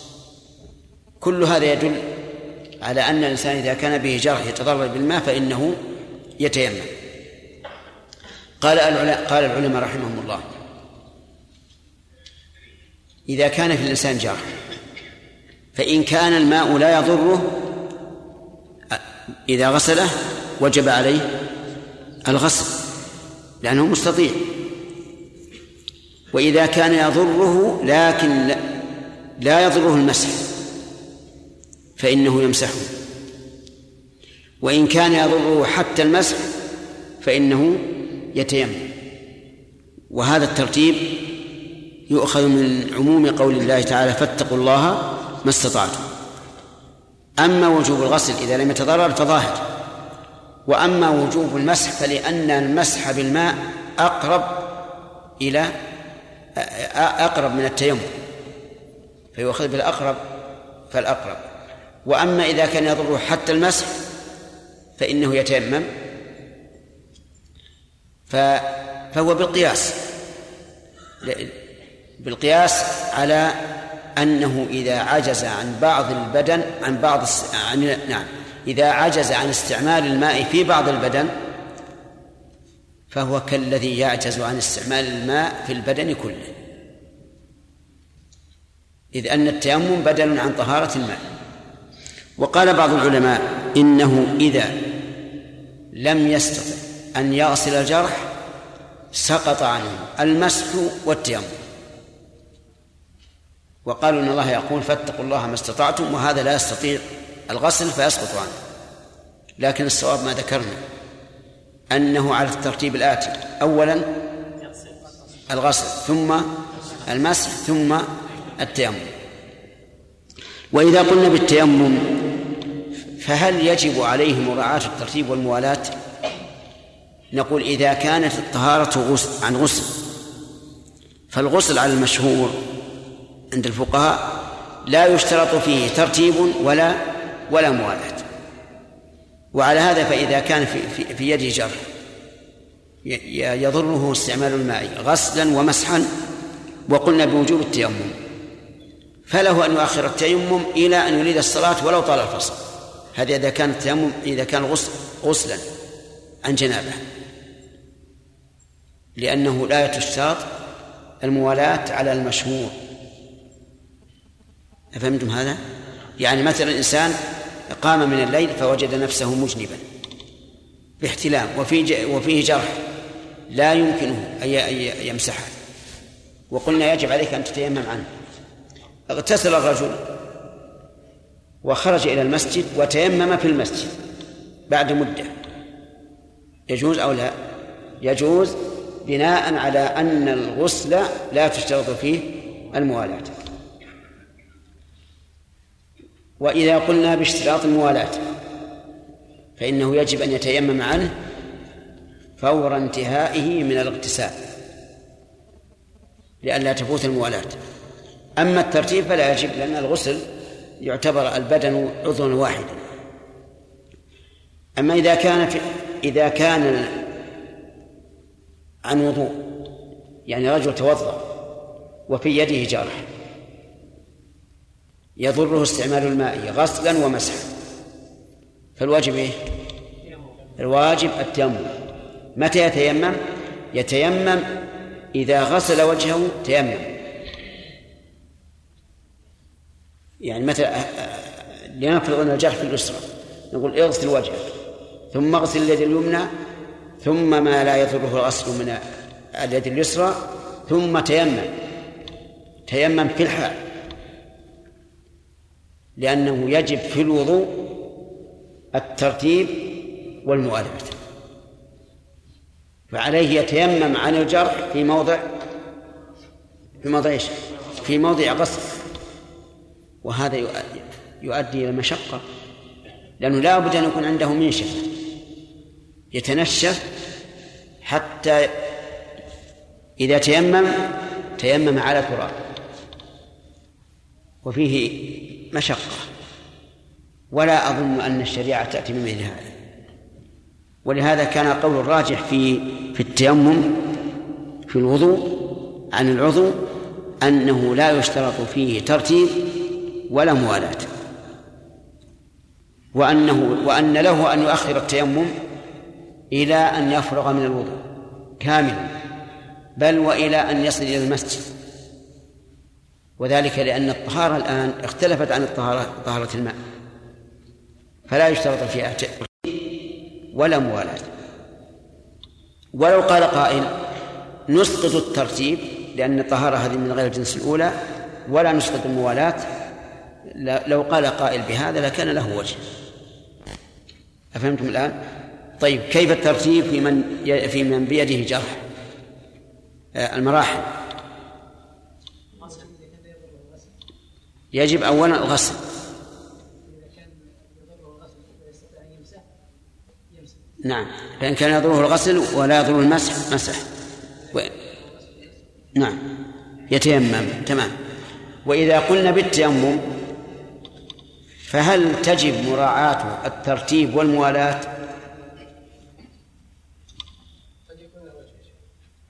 كل هذا يدل على أن الإنسان إذا كان به جرح يتضرر بالماء فإنه يتيمم. قال قال العلماء رحمهم الله. إذا كان في الإنسان جرح فإن كان الماء لا يضره إذا غسله وجب عليه الغسل لأنه مستطيع. وإذا كان يضره لكن لا- يضره المسح فإنه يمسحه. وإن كان يضره حتى المسح فإنه يتيمم. وهذا الترتيب يؤخذ من عموم قول الله تعالى فاتقوا الله ما استطعتم. أما وجوب الغسل إذا لم يتضرر فظاهر وأما وجوب المسح فلأن المسح بالماء أقرب إلى أقرب من التيمم فيؤخذ بالأقرب فالأقرب. وأما إذا كان يضره حتى المسح فإنه يتيمم فهو بالقياس بالقياس على أنه إذا عجز عن بعض البدن عن بعض الس... عن نعم إذا عجز عن استعمال الماء في بعض البدن فهو كالذي يعجز عن استعمال الماء في البدن كله. إذ أن التيمم بدل عن طهارة الماء. وقال بعض العلماء إنه إذا لم يستطع أن يغسل الجرح سقط عنه المسح والتيمم. وقالوا إن الله يقول فاتقوا الله ما استطعتم وهذا لا يستطيع. الغسل فيسقط عنه. لكن الصواب ما ذكرنا. أنه على الترتيب الآتي. اولا الغسل ثم المسح ثم التيمم. وإذا قلنا بالتيمم فهل يجب عليه مراعاة الترتيب والموالاة؟ نقول إذا كانت الطهارة غسل عن غسل فالغسل على المشهور عند الفقهاء لا يشترط فيه ترتيب ولا ولا موالاة. وعلى هذا فإذا كان في, في, في يده جرح يضره استعمال الماء غسلا ومسحا وقلنا بوجوب التيمم. فله أن يؤخر التيمم إلى أن يريد الصلاة ولو طال الفصل. هذا إذا كان التيمم إذا كان غسل غسلا عن جنابه. لأنه لا تشترط الموالاة على المشهور. أفهمتم هذا؟ يعني مثلا إنسان قام من الليل فوجد نفسه مجنبا باحتلام وفي وفيه جرح لا يمكنه أن يمسحه. وقلنا يجب عليك أن تتيمم عنه. اغتسل الرجل وخرج إلى المسجد وتيمم في المسجد بعد مدة. يجوز أو لا؟ يجوز بناء على أن الغسل لا تشترط فيه الموالاة. وإذا قلنا باشتراط الموالاة فإنه يجب أن يتيمم عنه فور انتهائه من الاغتسال لئلا تفوت الموالاة. أما الترتيب فلا يجب لأن الغسل يعتبر البدن عضوا واحدا. أما إذا كان في إذا كان عن وضوء يعني رجل توضأ وفي يده جرح يضره استعمال الماء غسلا ومسحا. فالواجب إيه؟ الواجب التيمم. متى يتيمم؟ يتيمم إذا غسل وجهه تيمم. يعني مثلا لنفرض أن الجرح في اليسرى نقول اغسل وجهك ثم اغسل اليد اليمنى ثم ما لا يضره الغسل من اليد اليسرى ثم تيمم. تيمم في الحال. لأنه يجب في الوضوء الترتيب والمؤالاة فعليه يتيمم عن الجرح في موضع في موضع إيش؟ في موضع غسل وهذا يؤدي إلى مشقة لأنه لا بد أن يكون عنده منشفة يتنشف حتى إذا تيمم تيمم على تراب. وفيه مشقة. ولا أظن أن الشريعة تأتي بمثل هذا. ولهذا كان قول الراجح في في التيمم في الوضوء عن العضو أنه لا يشترط فيه ترتيب ولا موالاة وأنه وأن له أن يؤخر التيمم إلى أن يفرغ من الوضوء كاملا بل وإلى أن يصل إلى المسجد. وذلك لأن الطهارة الآن اختلفت عن الطهارة طهارة الماء. فلا يشترط فيها ولا موالاة ولو قال قائل نسقط الترتيب لأن الطهارة هذه من غير الجنس الأولى ولا نسقط الموالاة لو قال قائل بهذا لكان له وجه. أفهمتم الآن؟ طيب كيف الترتيب في من في من بيده جرح؟ آه، المراحل. يجب أولا الغسل. نعم. فإن كان يضره الغسل ولا يضره المسح مسح. و... نعم. يتيمم. تمام. وإذا قلنا بالتيمم فهل تجب مراعاة الترتيب والموالاة؟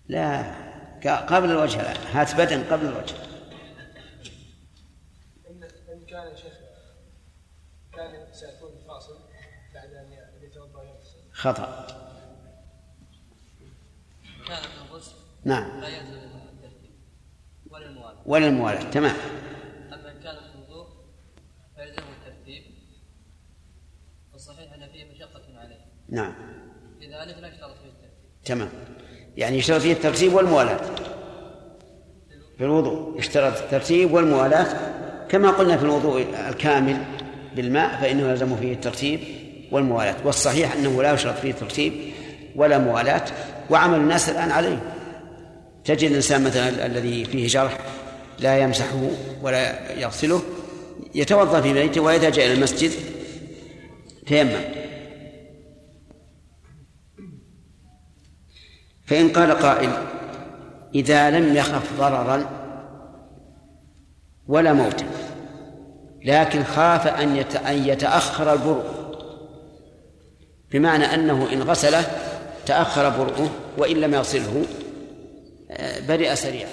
لا. قبل الوجه لا هات بدن قبل الوجه إن كان يا شيخ كان سيكون فاصل بعد أن يتوضأ ويغتسل خطأ. نعم. لا يلزم الترتيب ولا الموالاة تمام. أما إن كان الوضوء فيلزمه الترتيب والصحيح أن فيه مشقة عليه. نعم. لذلك لا يشترط فيه الترتيب. تمام. يعني يشترط فيه الترتيب والموالاة. في الوضوء يشترط الترتيب والموالاة. كما قلنا في الوضوء الكامل بالماء فإنه يلزم فيه الترتيب. والموالاة والصحيح أنه لا يشرط فيه ترتيب ولا موالاة وعمل الناس الآن عليه. تجد الإنسان مثلا الذي فيه جرح لا يمسحه ولا يغسله يتوضأ في بيته وإذا جاء إلى المسجد تيمم. فإن قال قائل إذا لم يخف ضررا ولا موتا لكن خاف أن يتأخر البرء بمعنى أنه إن غسله تأخر برؤه وإن لم يغسله برئ سريعا.